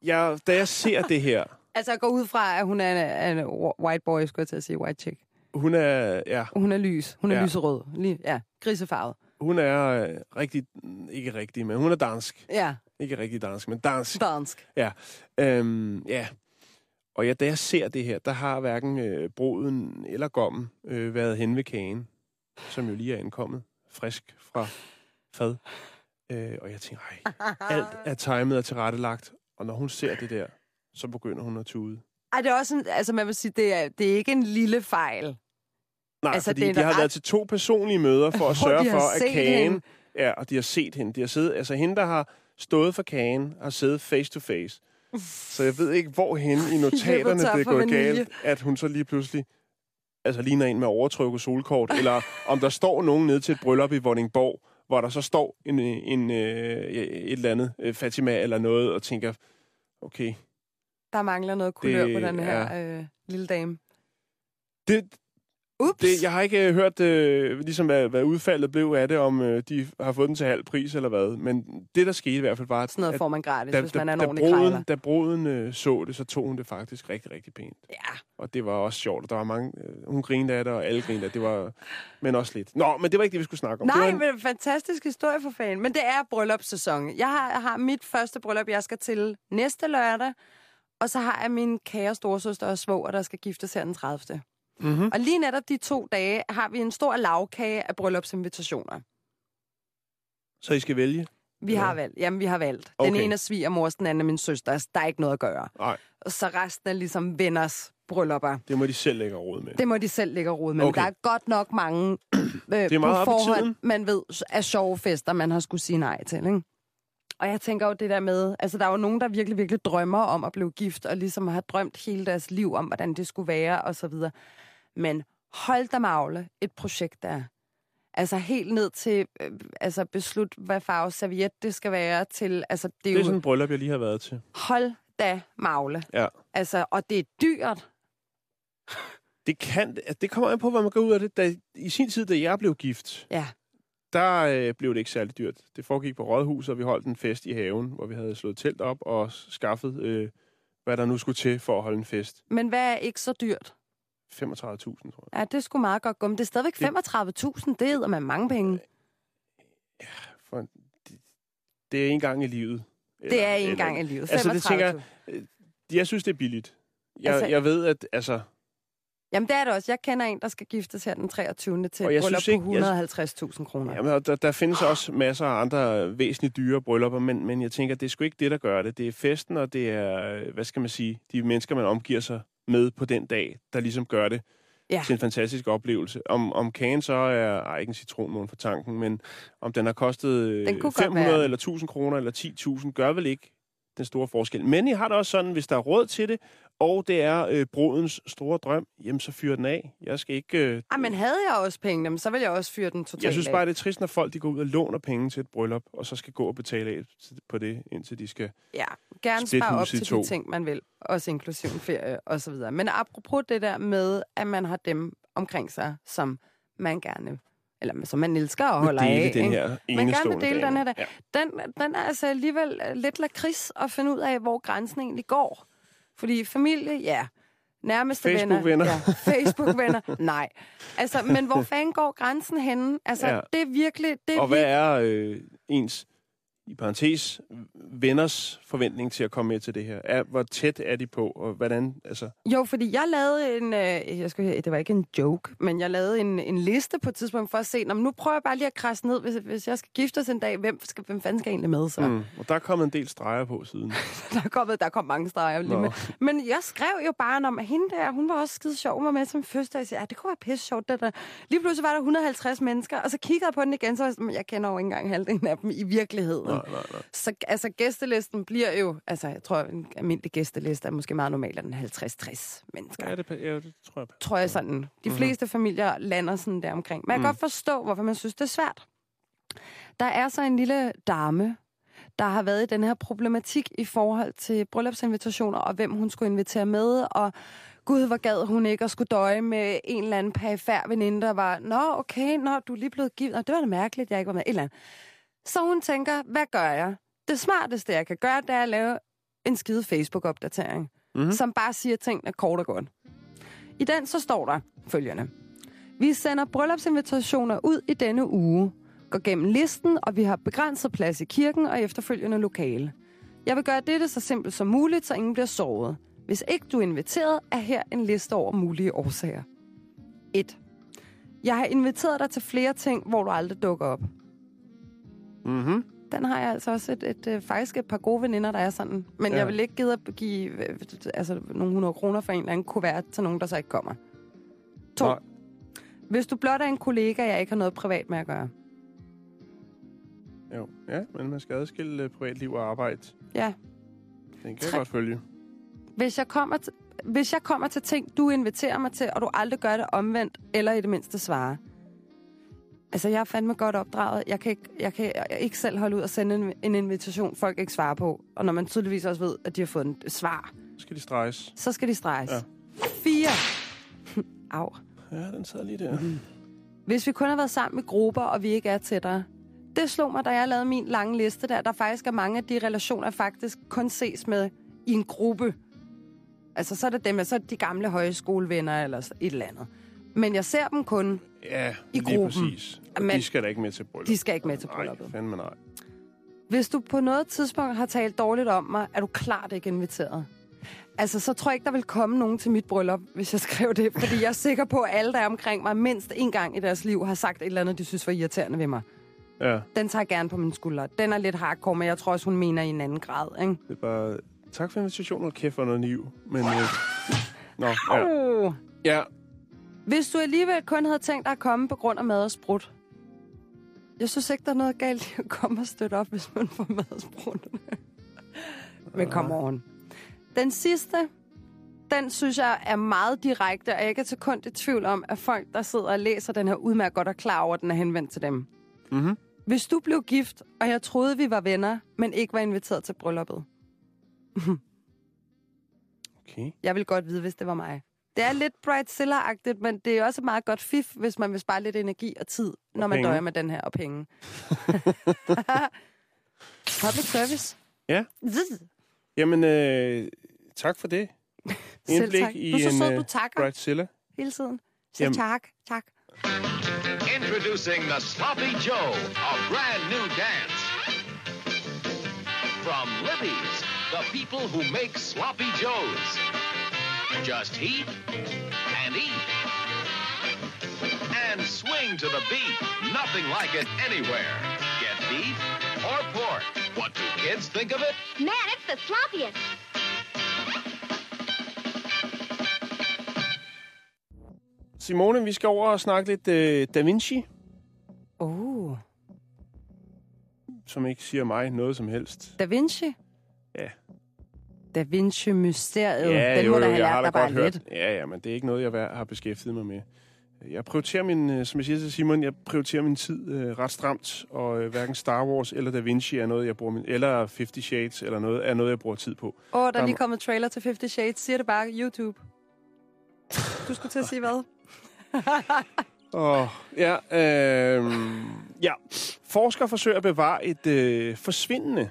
Jeg, da jeg ser det her, Altså, jeg går ud fra, at hun er en, en white boy, skulle jeg til at sige, white chick. hun er, ja, Hun er lys. Hun er Ja. ja. lyserød. Lige, ja, grisefarvet. hun er øh, rigtig, ikke rigtig, men hun er dansk. Ja, Ikke rigtig dansk, men dansk. dansk. Øhm, ja. Og ja, da jeg ser det her, der har hverken øh, broden eller gommen øh, været hen ved kagen, som jo lige er ankommet, frisk fra fad. Øh, og jeg tænker, ej, alt er timet og tilrettelagt. Og når hun ser det der, så begynder hun at tude. Ej, det er også en, altså man vil sige, det er, det er ikke en lille fejl. Nej, Altså, fordi det de har ret- været til to personlige møder for at sørge for, at kagen... hende. Ja, og de har set hende. De har siddet, altså hende, der har stået for kagen, har siddet face to face. Så jeg ved ikke, hvor henne i notaterne det er gået galt, at hun så lige pludselig altså ligner en med overtryk og solkort, eller om der står nogen nede til et bryllup i Vordingborg hvor der så står en, en, øh, et eller andet øh, Fatima eller noget, og tænker, okay, Der mangler noget kulør på den her er- øh, lille dame. det, Ups! det, jeg har ikke øh, hørt, øh, ligesom hvad, hvad udfaldet blev af det, om øh, de har fået den til halv pris eller hvad, men det, der skete i hvert fald, var, at Sådan noget at får man gratis, da, hvis man er en da, da, ordentlig krejler. bruden, da bruden øh, så det, så tog hun det faktisk rigtig, rigtig pænt. Ja, Og det var også sjovt, der var mange... Øh, hun grinede af det, og alle grinede af det. det. var, men også lidt. Nå, men det var ikke det, vi skulle snakke om. det Nej, var en, men fantastisk historie for fanden. Men det er bryllupssæson. Jeg har, har mit første bryllup, jeg skal til næste lørdag. Og så har jeg min kære storsøster og svoger, der skal giftes her den 30. mm-hmm. Og lige netop de to dage har vi en stor lavkage af bryllupsinvitationer. Så I skal vælge? Vi Ja. har valgt. Jamen, vi har valgt. Den Okay. ene er svigermors, den anden er min søsters. Der er ikke noget at gøre. Nej, Og så resten er ligesom venners bryllupper. det må de selv lægge råd med. Det må de selv lægge råd med. Okay. Men der er godt nok mange øh, er på meget i forhånd, man ved, af sjove fester, man har skulle sige nej til. Ikke? Og jeg tænker jo det der med, altså der er jo nogen, der virkelig, virkelig drømmer om at blive gift, og ligesom har drømt hele deres liv om, hvordan det skulle være, og så videre. Men hold da magle et projekt der. Altså helt ned til, øh, altså beslut, hvad farve serviet det skal være til, altså det er, Det er jo, sådan en bryllup, jeg lige har været til. hold da magle. Ja. Altså, og det er dyrt. Det, kan, det kommer an på, hvad man går ud af det. Da, I sin tid, da jeg blev gift, Ja. der øh, blev det ikke særlig dyrt. Det foregik på Rådhuset, og vi holdt en fest i haven, hvor vi havde slået telt op og skaffet, øh, hvad der nu skulle til for at holde en fest. Men hvad er ikke så dyrt? 35.000, tror jeg. Ja, det skulle meget godt gå. Men det er stadigvæk Det- 35.000. Det er med mange penge. For, det, det er en gang i livet. Det er en gang i livet. Altså, det tænker 35.000. jeg- Jeg synes, det er billigt. Jeg, Altså- jeg ved, at altså, Jamen, det er det også. Jeg kender en, der skal giftes her den 23. til et bryllup ikke- på 150.000 kroner. Jamen, og der, der findes også masser af andre væsentligt dyre bryllupper, men, men jeg tænker, det er sgu ikke det, der gør det. Det er festen, og det er, øh, hvad skal man sige, de mennesker, man omgiver sig med på den dag, der ligesom gør det Ja. til en fantastisk oplevelse. Om, om kagen så er, ej, ikke en citronmåne for tanken, men om den har kostet øh, Den kunne godt 500 være. eller 1000 kroner eller 10.000, gør vel ikke den store forskel. Men I har det også sådan, hvis der er råd til det, og det er øh, brudens store drøm, jamen så fyr den af. Jeg skal ikke... Øh, Ej, men havde jeg også penge, jamen, så ville jeg også fyre den totalt jeg synes af. bare, det er trist, når folk de går ud og låner penge til et bryllup, og så skal gå og betale af på det, indtil de skal... Ja, gerne spare op til to. de ting, man vil. Også inklusiv en ferie og så videre. Men apropos det der med, at man har dem omkring sig, som man gerne eller som man elsker og holder dele af. den ikke? her Man gerne vil dele dame. den her dag. Ja. Den, den er altså alligevel øh, lidt lakrids at finde ud af, hvor grænsen egentlig går. Fordi familie, ja. Nærmeste Facebook-venner. venner. Ja. Facebook-venner, nej. Altså, men hvor fanden går grænsen henne? Altså, Ja. det er virkelig... Det er Og hvad er øh, ens, i parentes, venners forventning til at komme med til det her? Er, hvor tæt er de på, og hvordan, altså... Jo, fordi jeg lavede en... Øh, jeg skulle, det var ikke en joke, men jeg lavede en, en liste på et tidspunkt for at se, "Nå, men nu prøver jeg bare lige at krasse ned, hvis, hvis jeg skal giftes en dag, hvem, skal, hvem fanden skal egentlig med så? Mm. Og der er kommet en del streger på siden. Der, er kommet, der kom mange streger lige Nå. med. Men jeg skrev jo bare om, at hende der, hun var også skide sjov, med som første, og jeg sagde, ja, det kunne være pisse sjovt, det der. Lige pludselig var der 150 mennesker, og så kiggede jeg på den igen, så jeg jeg kender jo ikke engang halvdelen af dem i virkeligheden. Nej, nej, nej. Så altså, gæstelisten bliver jo, altså jeg tror, en almindelig gæsteliste er måske meget normalt, den er 50-60 mennesker. Ja, det, ja, det tror jeg. tror jeg sådan. De Mhm. fleste familier lander sådan der omkring. Men jeg kan Mm. godt forstå, hvorfor man synes, det er svært. Der er så en lille dame, der har været i den her problematik i forhold til bryllupsinvitationer, og hvem hun skulle invitere med, og gud, hvor gad hun ikke at skulle døje med en eller anden perifær veninde, der var, nå, okay, nå, du er lige blevet givet, og det var da mærkeligt, jeg ikke var med, et eller andet. Så hun tænker, hvad gør jeg? Det smarteste, jeg kan gøre, det er at lave en skide Facebook-opdatering, Mhm. som bare siger tingene kort og godt. I den så står der følgende. Vi sender bryllupsinvitationer ud i denne uge, går gennem listen, og vi har begrænset plads i kirken og efterfølgende lokale. Jeg vil gøre dette så simpelt som muligt, så ingen bliver såret. Hvis ikke du er inviteret, er her en liste over mulige årsager. 1. Jeg har inviteret dig til flere ting, hvor du aldrig dukker op. Mm-hmm. Den har jeg altså også et, et, et, faktisk et par gode veninder, der er sådan. Men Ja. jeg vil ikke gide at give øh, altså, nogle hundrede kroner for en eller anden kuvert til nogen, der så ikke kommer. 2. Nej. Hvis du blot er en kollega, jeg ikke har noget privat med at gøre. Jo, ja, men man skal adskille øh, privatliv og arbejde. Ja. Den kan jeg Tre. godt følge. Hvis jeg, kommer hvis jeg kommer til ting, du inviterer mig til, og du aldrig gør det omvendt, eller i det mindste svarer. Altså, jeg er fandme godt opdraget. Jeg kan ikke, jeg kan ikke selv holde ud og sende en, en invitation, folk ikke svarer på. Og når man tydeligvis også ved, at de har fået et svar, Så skal de streges. så skal de streges. Ja. Fire. Au. Ja, den sad lige der. Hvis vi kun har været sammen i grupper, og vi ikke er tættere. Det slog mig, da jeg lavede min lange liste der. Der faktisk er mange af de relationer, faktisk kun ses med i en gruppe. Altså, så er det dem, så er det de gamle højskolevenner eller et eller andet. Men jeg ser dem kun. Ja, I lige gruppen. præcis. Og Men- de skal da ikke med til bryllup. De skal ikke med til Nej, brylluppet. fandme nej. Hvis du på noget tidspunkt har talt dårligt om mig, er du klart ikke inviteret. Altså, så tror jeg ikke, der vil komme nogen til mit bryllup, hvis jeg skrev det. Fordi jeg er sikker på, at alle, der er omkring mig, mindst en gang i deres liv, har sagt et eller andet, de synes var irriterende ved mig. Ja, Den tager jeg gerne på min skulder. Den er lidt hardcore, men jeg tror også, hun mener i en anden grad. Ikke? det er bare... Tak for invitationen, og kæft for noget niv. Men... Øh... Nå, ja. Ja. Hvis du alligevel kun havde tænkt dig at komme på grund af mad og sprut. Jeg synes ikke, der er noget galt i at komme og støtte op, hvis man får mad og sprut. Men come on. Den sidste, den synes jeg er meget direkte, og jeg er ikke et sekund i tvivl om, at folk, der sidder og læser den her udmærket godt er klar over, at den er henvendt til dem. Mm-hmm. Hvis du blev gift, og jeg troede, vi var venner, men ikke var inviteret til brylluppet. Okay. Jeg vil godt vide, hvis det var mig. Det er lidt Bridezilla-agtigt, men det er også et meget godt fif, hvis man vil spare lidt energi og tid, når man penge. døjer med den her, og penge. Public service. Ja. Zzz. Jamen, øh, tak for det. Selv Indblik tak. i Du er så en sød, øh, du takker Bridezilla. hele tiden. Selv Jamen. tak, tak. Introducing the Sloppy Joe, a brand new dance. From Libby's, the people who make sloppy joes. Just heat and eat. And swing to the beat. Nothing like it anywhere. Get beef or pork. What do kids think of it? Man, it's the sloppiest. Simone, vi skal over og snakke lidt øh, Da Vinci, Oh. som ikke siger mig noget som helst. Da Vinci? Ja. Da Vinci-mysteriet. den må da have jeg har lært da dig godt bare hørt. lidt. Ja, ja, men det er ikke noget, jeg har beskæftiget mig med. Jeg prioriterer min, øh, som jeg siger til Simon, jeg prioriterer min tid øh, ret stramt, og øh, hverken Star Wars eller Da Vinci er noget, jeg bruger min, eller Fifty Shades eller noget, er noget, jeg bruger tid på. Åh, oh, der er lige kommet trailer til Fifty Shades. Siger det bare YouTube. Du skulle til at sige hvad? Åh, ja, øh, ja. Forskere forsøger at bevare et øh, forsvindende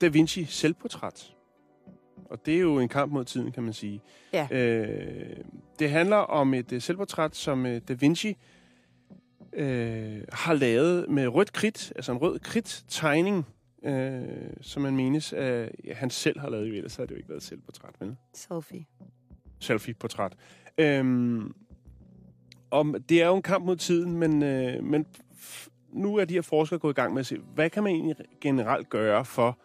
Da Vinci selvportræt. Og det er jo en kamp mod tiden, kan man sige. Ja. Øh, det handler om et øh, selvportræt, som øh, Da Vinci øh, har lavet med rødt kridt, altså en rød kridt-tegning, øh, som man menes, at ja, han selv har lavet. Ellers har det jo ikke været et selvportræt, vel? Selfie. selfie-portræt. Øhm, om, det er jo en kamp mod tiden, men, øh, men nu er de her forskere gået i gang med at se, hvad kan man egentlig generelt gøre for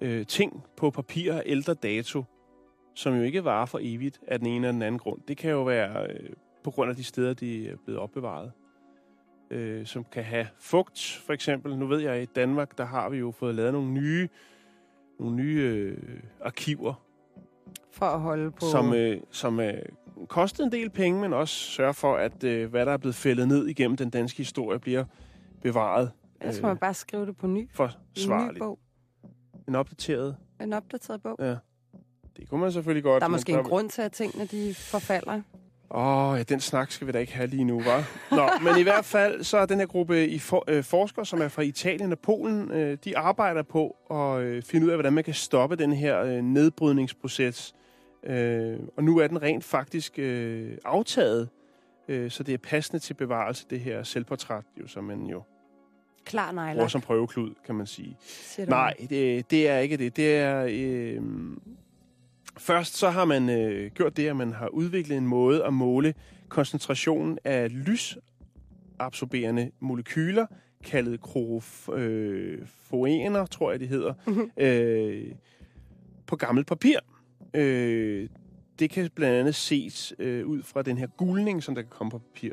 øh, ting på papir af ældre dato, som jo ikke varer for evigt af den ene eller den anden grund. Det kan jo være øh, på grund af de steder, de er blevet opbevaret. Øh, som kan have fugt, for eksempel. Nu ved jeg, at i Danmark, der har vi jo fået lavet nogle nye, nogle nye øh, arkiver, For at holde på... som, øh, som øh, kostede en del penge, men også sørger for, at øh, hvad der er blevet fældet ned igennem den danske historie, bliver bevaret Ellers skal man bare skrive det på ny. I en ny forsvarligt. bog. En opdateret. En opdateret bog. Ja. Det kunne man selvfølgelig godt. Der er måske en grund til, at tingene de forfalder. Åh, ja, den snak skal vi da ikke have lige nu, var. Nå, men i hvert fald, så er den her gruppe i for, øh, forskere, som er fra Italien og Polen, øh, de arbejder på at øh, finde ud af, hvordan man kan stoppe den her øh, nedbrydningsproces. Øh, og nu er den rent faktisk øh, aftaget, øh, så det er passende til bevarelse, det her selvportræt, jo, som man jo Klar bruger nejlagt. som prøveklud, kan man sige. Nej, det, det er ikke det. Det er... Øh, først så har man øh, gjort det, at man har udviklet en måde at måle koncentrationen af lysabsorberende molekyler, kaldet klorofoener, tror jeg, det hedder, Mhm. øh, på gammelt papir. Øh, det kan blandt andet ses øh, ud fra den her gulning, som der kan komme på papir.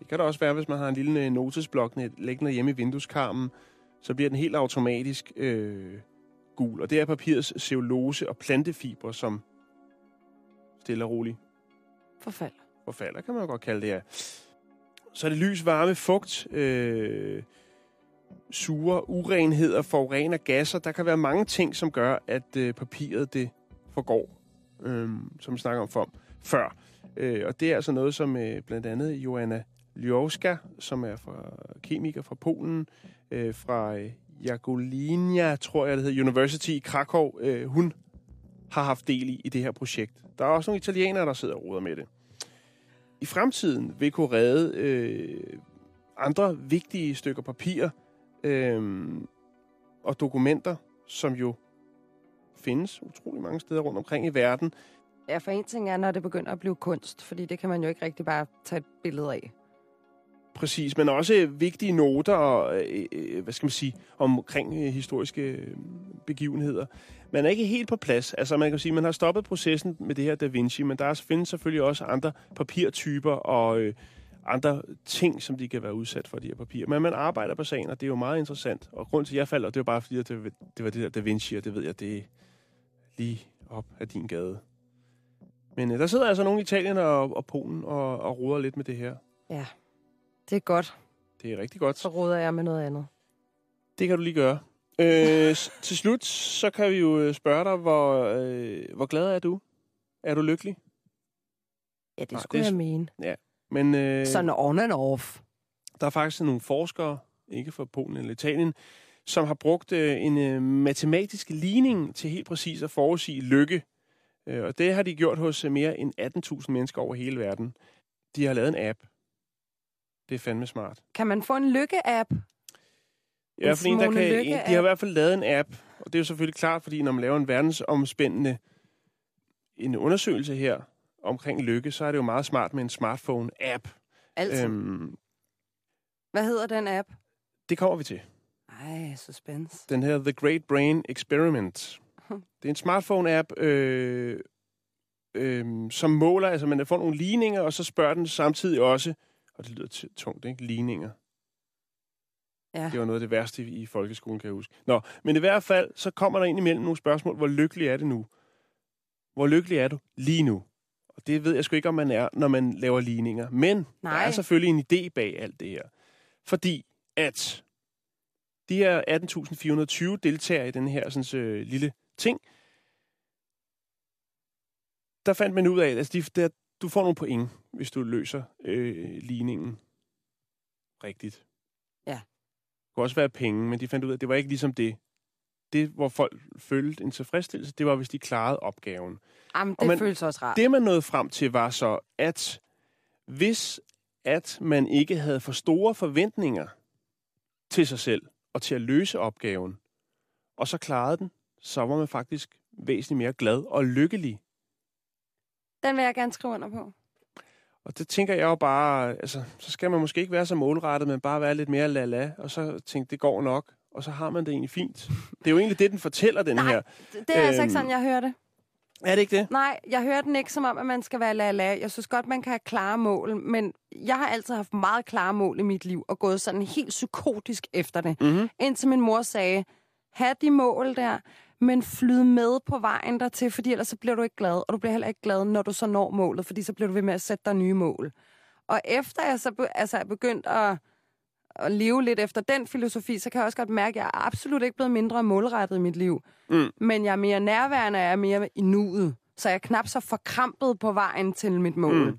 Det kan der også være, hvis man har en lille notesblok liggende hjemme i vindueskarmen, så bliver den helt automatisk øh, gul. Og det er papirets cellulose og plantefiber, som stille og roligt Forfald. forfalder, kan man jo godt kalde det her. så er det lys, varme, fugt, øh, sure, urenheder, forurener, gasser. Der kan være mange ting, som gør, at øh, papiret det forgår, øh, som vi snakker om for, før. Øh, og det er altså noget, som øh, blandt andet Joanna Ljowska, som er fra kemiker fra Polen, øh, fra øh, Jagolinia, tror jeg det hedder, University i Krakow, øh, hun har haft del i, i det her projekt. Der er også nogle italienere, der sidder og roder med det. I fremtiden vil kunne redde øh, andre vigtige stykker papir øh, og dokumenter, som jo findes utrolig mange steder rundt omkring i verden. Ja, for en ting er, når det begynder at blive kunst, fordi det kan man jo ikke rigtig bare tage et billede af. Præcis, men også vigtige noter og, øh, øh, hvad skal man sige, omkring øh, historiske øh, begivenheder. Man er ikke helt på plads. Altså man kan sige, man har stoppet processen med det her Da Vinci, men der findes selvfølgelig også andre papirtyper og øh, andre ting, som de kan være udsat for, de her papirer. Men man arbejder på sagen, og det er jo meget interessant. Og grund til, at jeg falder, det var bare fordi, at det, det var det der Da Vinci, og det ved jeg, det er lige op af din gade. Men øh, der sidder altså nogle i Italien og, og Polen og, og roder lidt med det her. Ja, det er godt. Det er rigtig godt. Så råder jeg med noget andet. Det kan du lige gøre. Øh, til slut, så kan vi jo øh, spørge dig, hvor, øh, hvor glad er du? Er du lykkelig? Ja, det Nej, skulle det jeg mene. Ja. Men øh, Sådan on and off. der er faktisk nogle forskere, ikke fra Polen eller Italien, som har brugt øh, en øh, matematisk ligning til helt præcis at forudsige lykke. Øh, og det har de gjort hos øh, mere end 18.000 mennesker over hele verden. De har lavet en app. Det er fandme smart. Kan man få en lykke-app? Ja, En for en, der kan, Lykke en, de har i app. hvert fald lavet en app, og det er jo selvfølgelig klart, fordi når man laver en verdensomspændende en undersøgelse her omkring lykke, så er det jo meget smart med en smartphone-app. Altså. Øhm, Hvad hedder den app? det kommer vi til. Ej, suspense. Den her The Great Brain Experiment. Det er en smartphone-app, øh, øh, som måler, altså man får nogle ligninger, og så spørger den samtidig også, og det lyder tungt, ikke? Ligninger. Ja. Det var noget af det værste i, folkeskolen, kan jeg huske. Nå, men i hvert fald, så kommer der ind imellem nogle spørgsmål. Hvor lykkelig er det nu? Hvor lykkelig er du lige nu? Og det ved jeg sgu ikke, om man er, når man laver ligninger. Men Nej. der er selvfølgelig en idé bag alt det her. Fordi at de her 18.420 deltagere i den her sådan, øh, lille ting, der fandt man ud af, at altså, de, der, du får nogle point, hvis du løser øh, ligningen rigtigt. Ja. Det kunne også være penge, men de fandt ud af, at det var ikke ligesom det. Det, hvor folk følte en tilfredsstillelse, det var, hvis de klarede opgaven. Jamen, Og det man- føles også rart. Det, man nåede frem til, var så, at hvis at man ikke havde for store forventninger til sig selv og til at løse opgaven, og så klarede den, så var man faktisk væsentligt mere glad og lykkelig. Den vil jeg gerne skrive under på. Og det tænker jeg jo bare, altså, så skal man måske ikke være så målrettet, men bare være lidt mere la-la, og så tænke, det går nok, og så har man det egentlig fint. Det er jo egentlig det, den fortæller, den her. Det er altså ikke Øhm, sådan, jeg hører det. Er det ikke det? Nej, jeg hører den ikke som om, at man skal være la-la. Jeg synes godt, man kan have klare mål, men jeg har altid haft meget klare mål i mit liv, og gået sådan helt psykotisk efter det. Mm-hmm. Indtil min mor sagde, have de mål der, men flyd med på vejen dertil, fordi ellers så bliver du ikke glad, og du bliver heller ikke glad, når du så når målet, fordi så bliver du ved med at sætte dig nye mål. Og efter jeg så be- altså, er begyndt at, at leve lidt efter den filosofi, så kan jeg også godt mærke, at jeg er absolut ikke blevet mindre målrettet i mit liv. Mm. Men jeg er mere nærværende, og jeg er mere i nuet. Så jeg er knap så forkrampet på vejen til mit mål. Mm.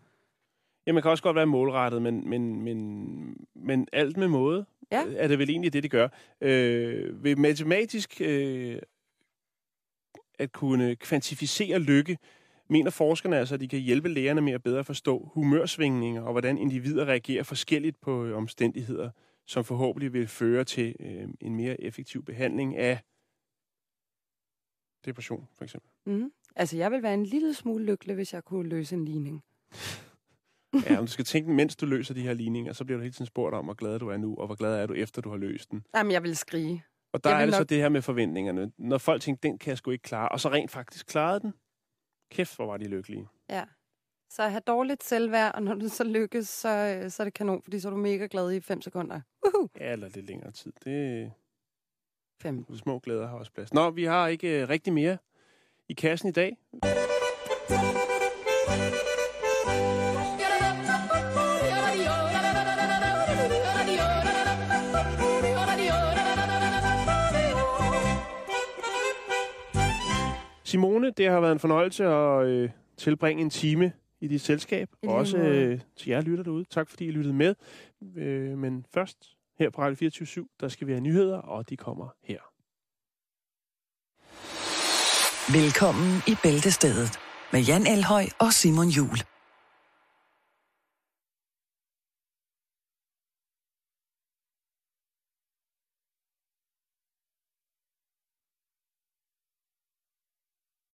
Ja, man kan også godt være målrettet, men, men, men, men alt med måde Ja. er det vel egentlig det, det gør. Øh, ved matematisk øh, at kunne kvantificere lykke, mener forskerne altså, at de kan hjælpe lægerne med at bedre forstå humørsvingninger og hvordan individer reagerer forskelligt på øh, omstændigheder, som forhåbentlig vil føre til øh, en mere effektiv behandling af depression, for eksempel. Mm. Altså, jeg vil være en lille smule lykkelig, hvis jeg kunne løse en ligning. Ja, om du skal tænke, mens du løser de her ligninger, så bliver du hele tiden spurgt om, hvor glad du er nu, og hvor glad er du efter, du har løst den. Jamen, jeg vil skrige. Og der er det så nok- det her med forventningerne. Når folk tænker, den kan jeg sgu ikke klare, og så rent faktisk klarede den. Kæft, hvor var de lykkelige. Ja. Så have dårligt selvværd, og når du så lykkes, så, øh, så er det kanon, fordi så er du mega glad i fem sekunder. Uhu. Ja, eller lidt længere tid. Det... 15. Små glæder har også plads. Nå, vi har ikke uh, rigtig mere i kassen i dag. Simone, det har været en fornøjelse at øh, tilbringe en time i dit selskab. I Også øh, til jer lytter derude. Tak fordi I lyttede med. Øh, men først her på Radio 24 der skal vi have nyheder, og de kommer her. Velkommen i Bæltestedet med Jan Elhøj og Simon Jul.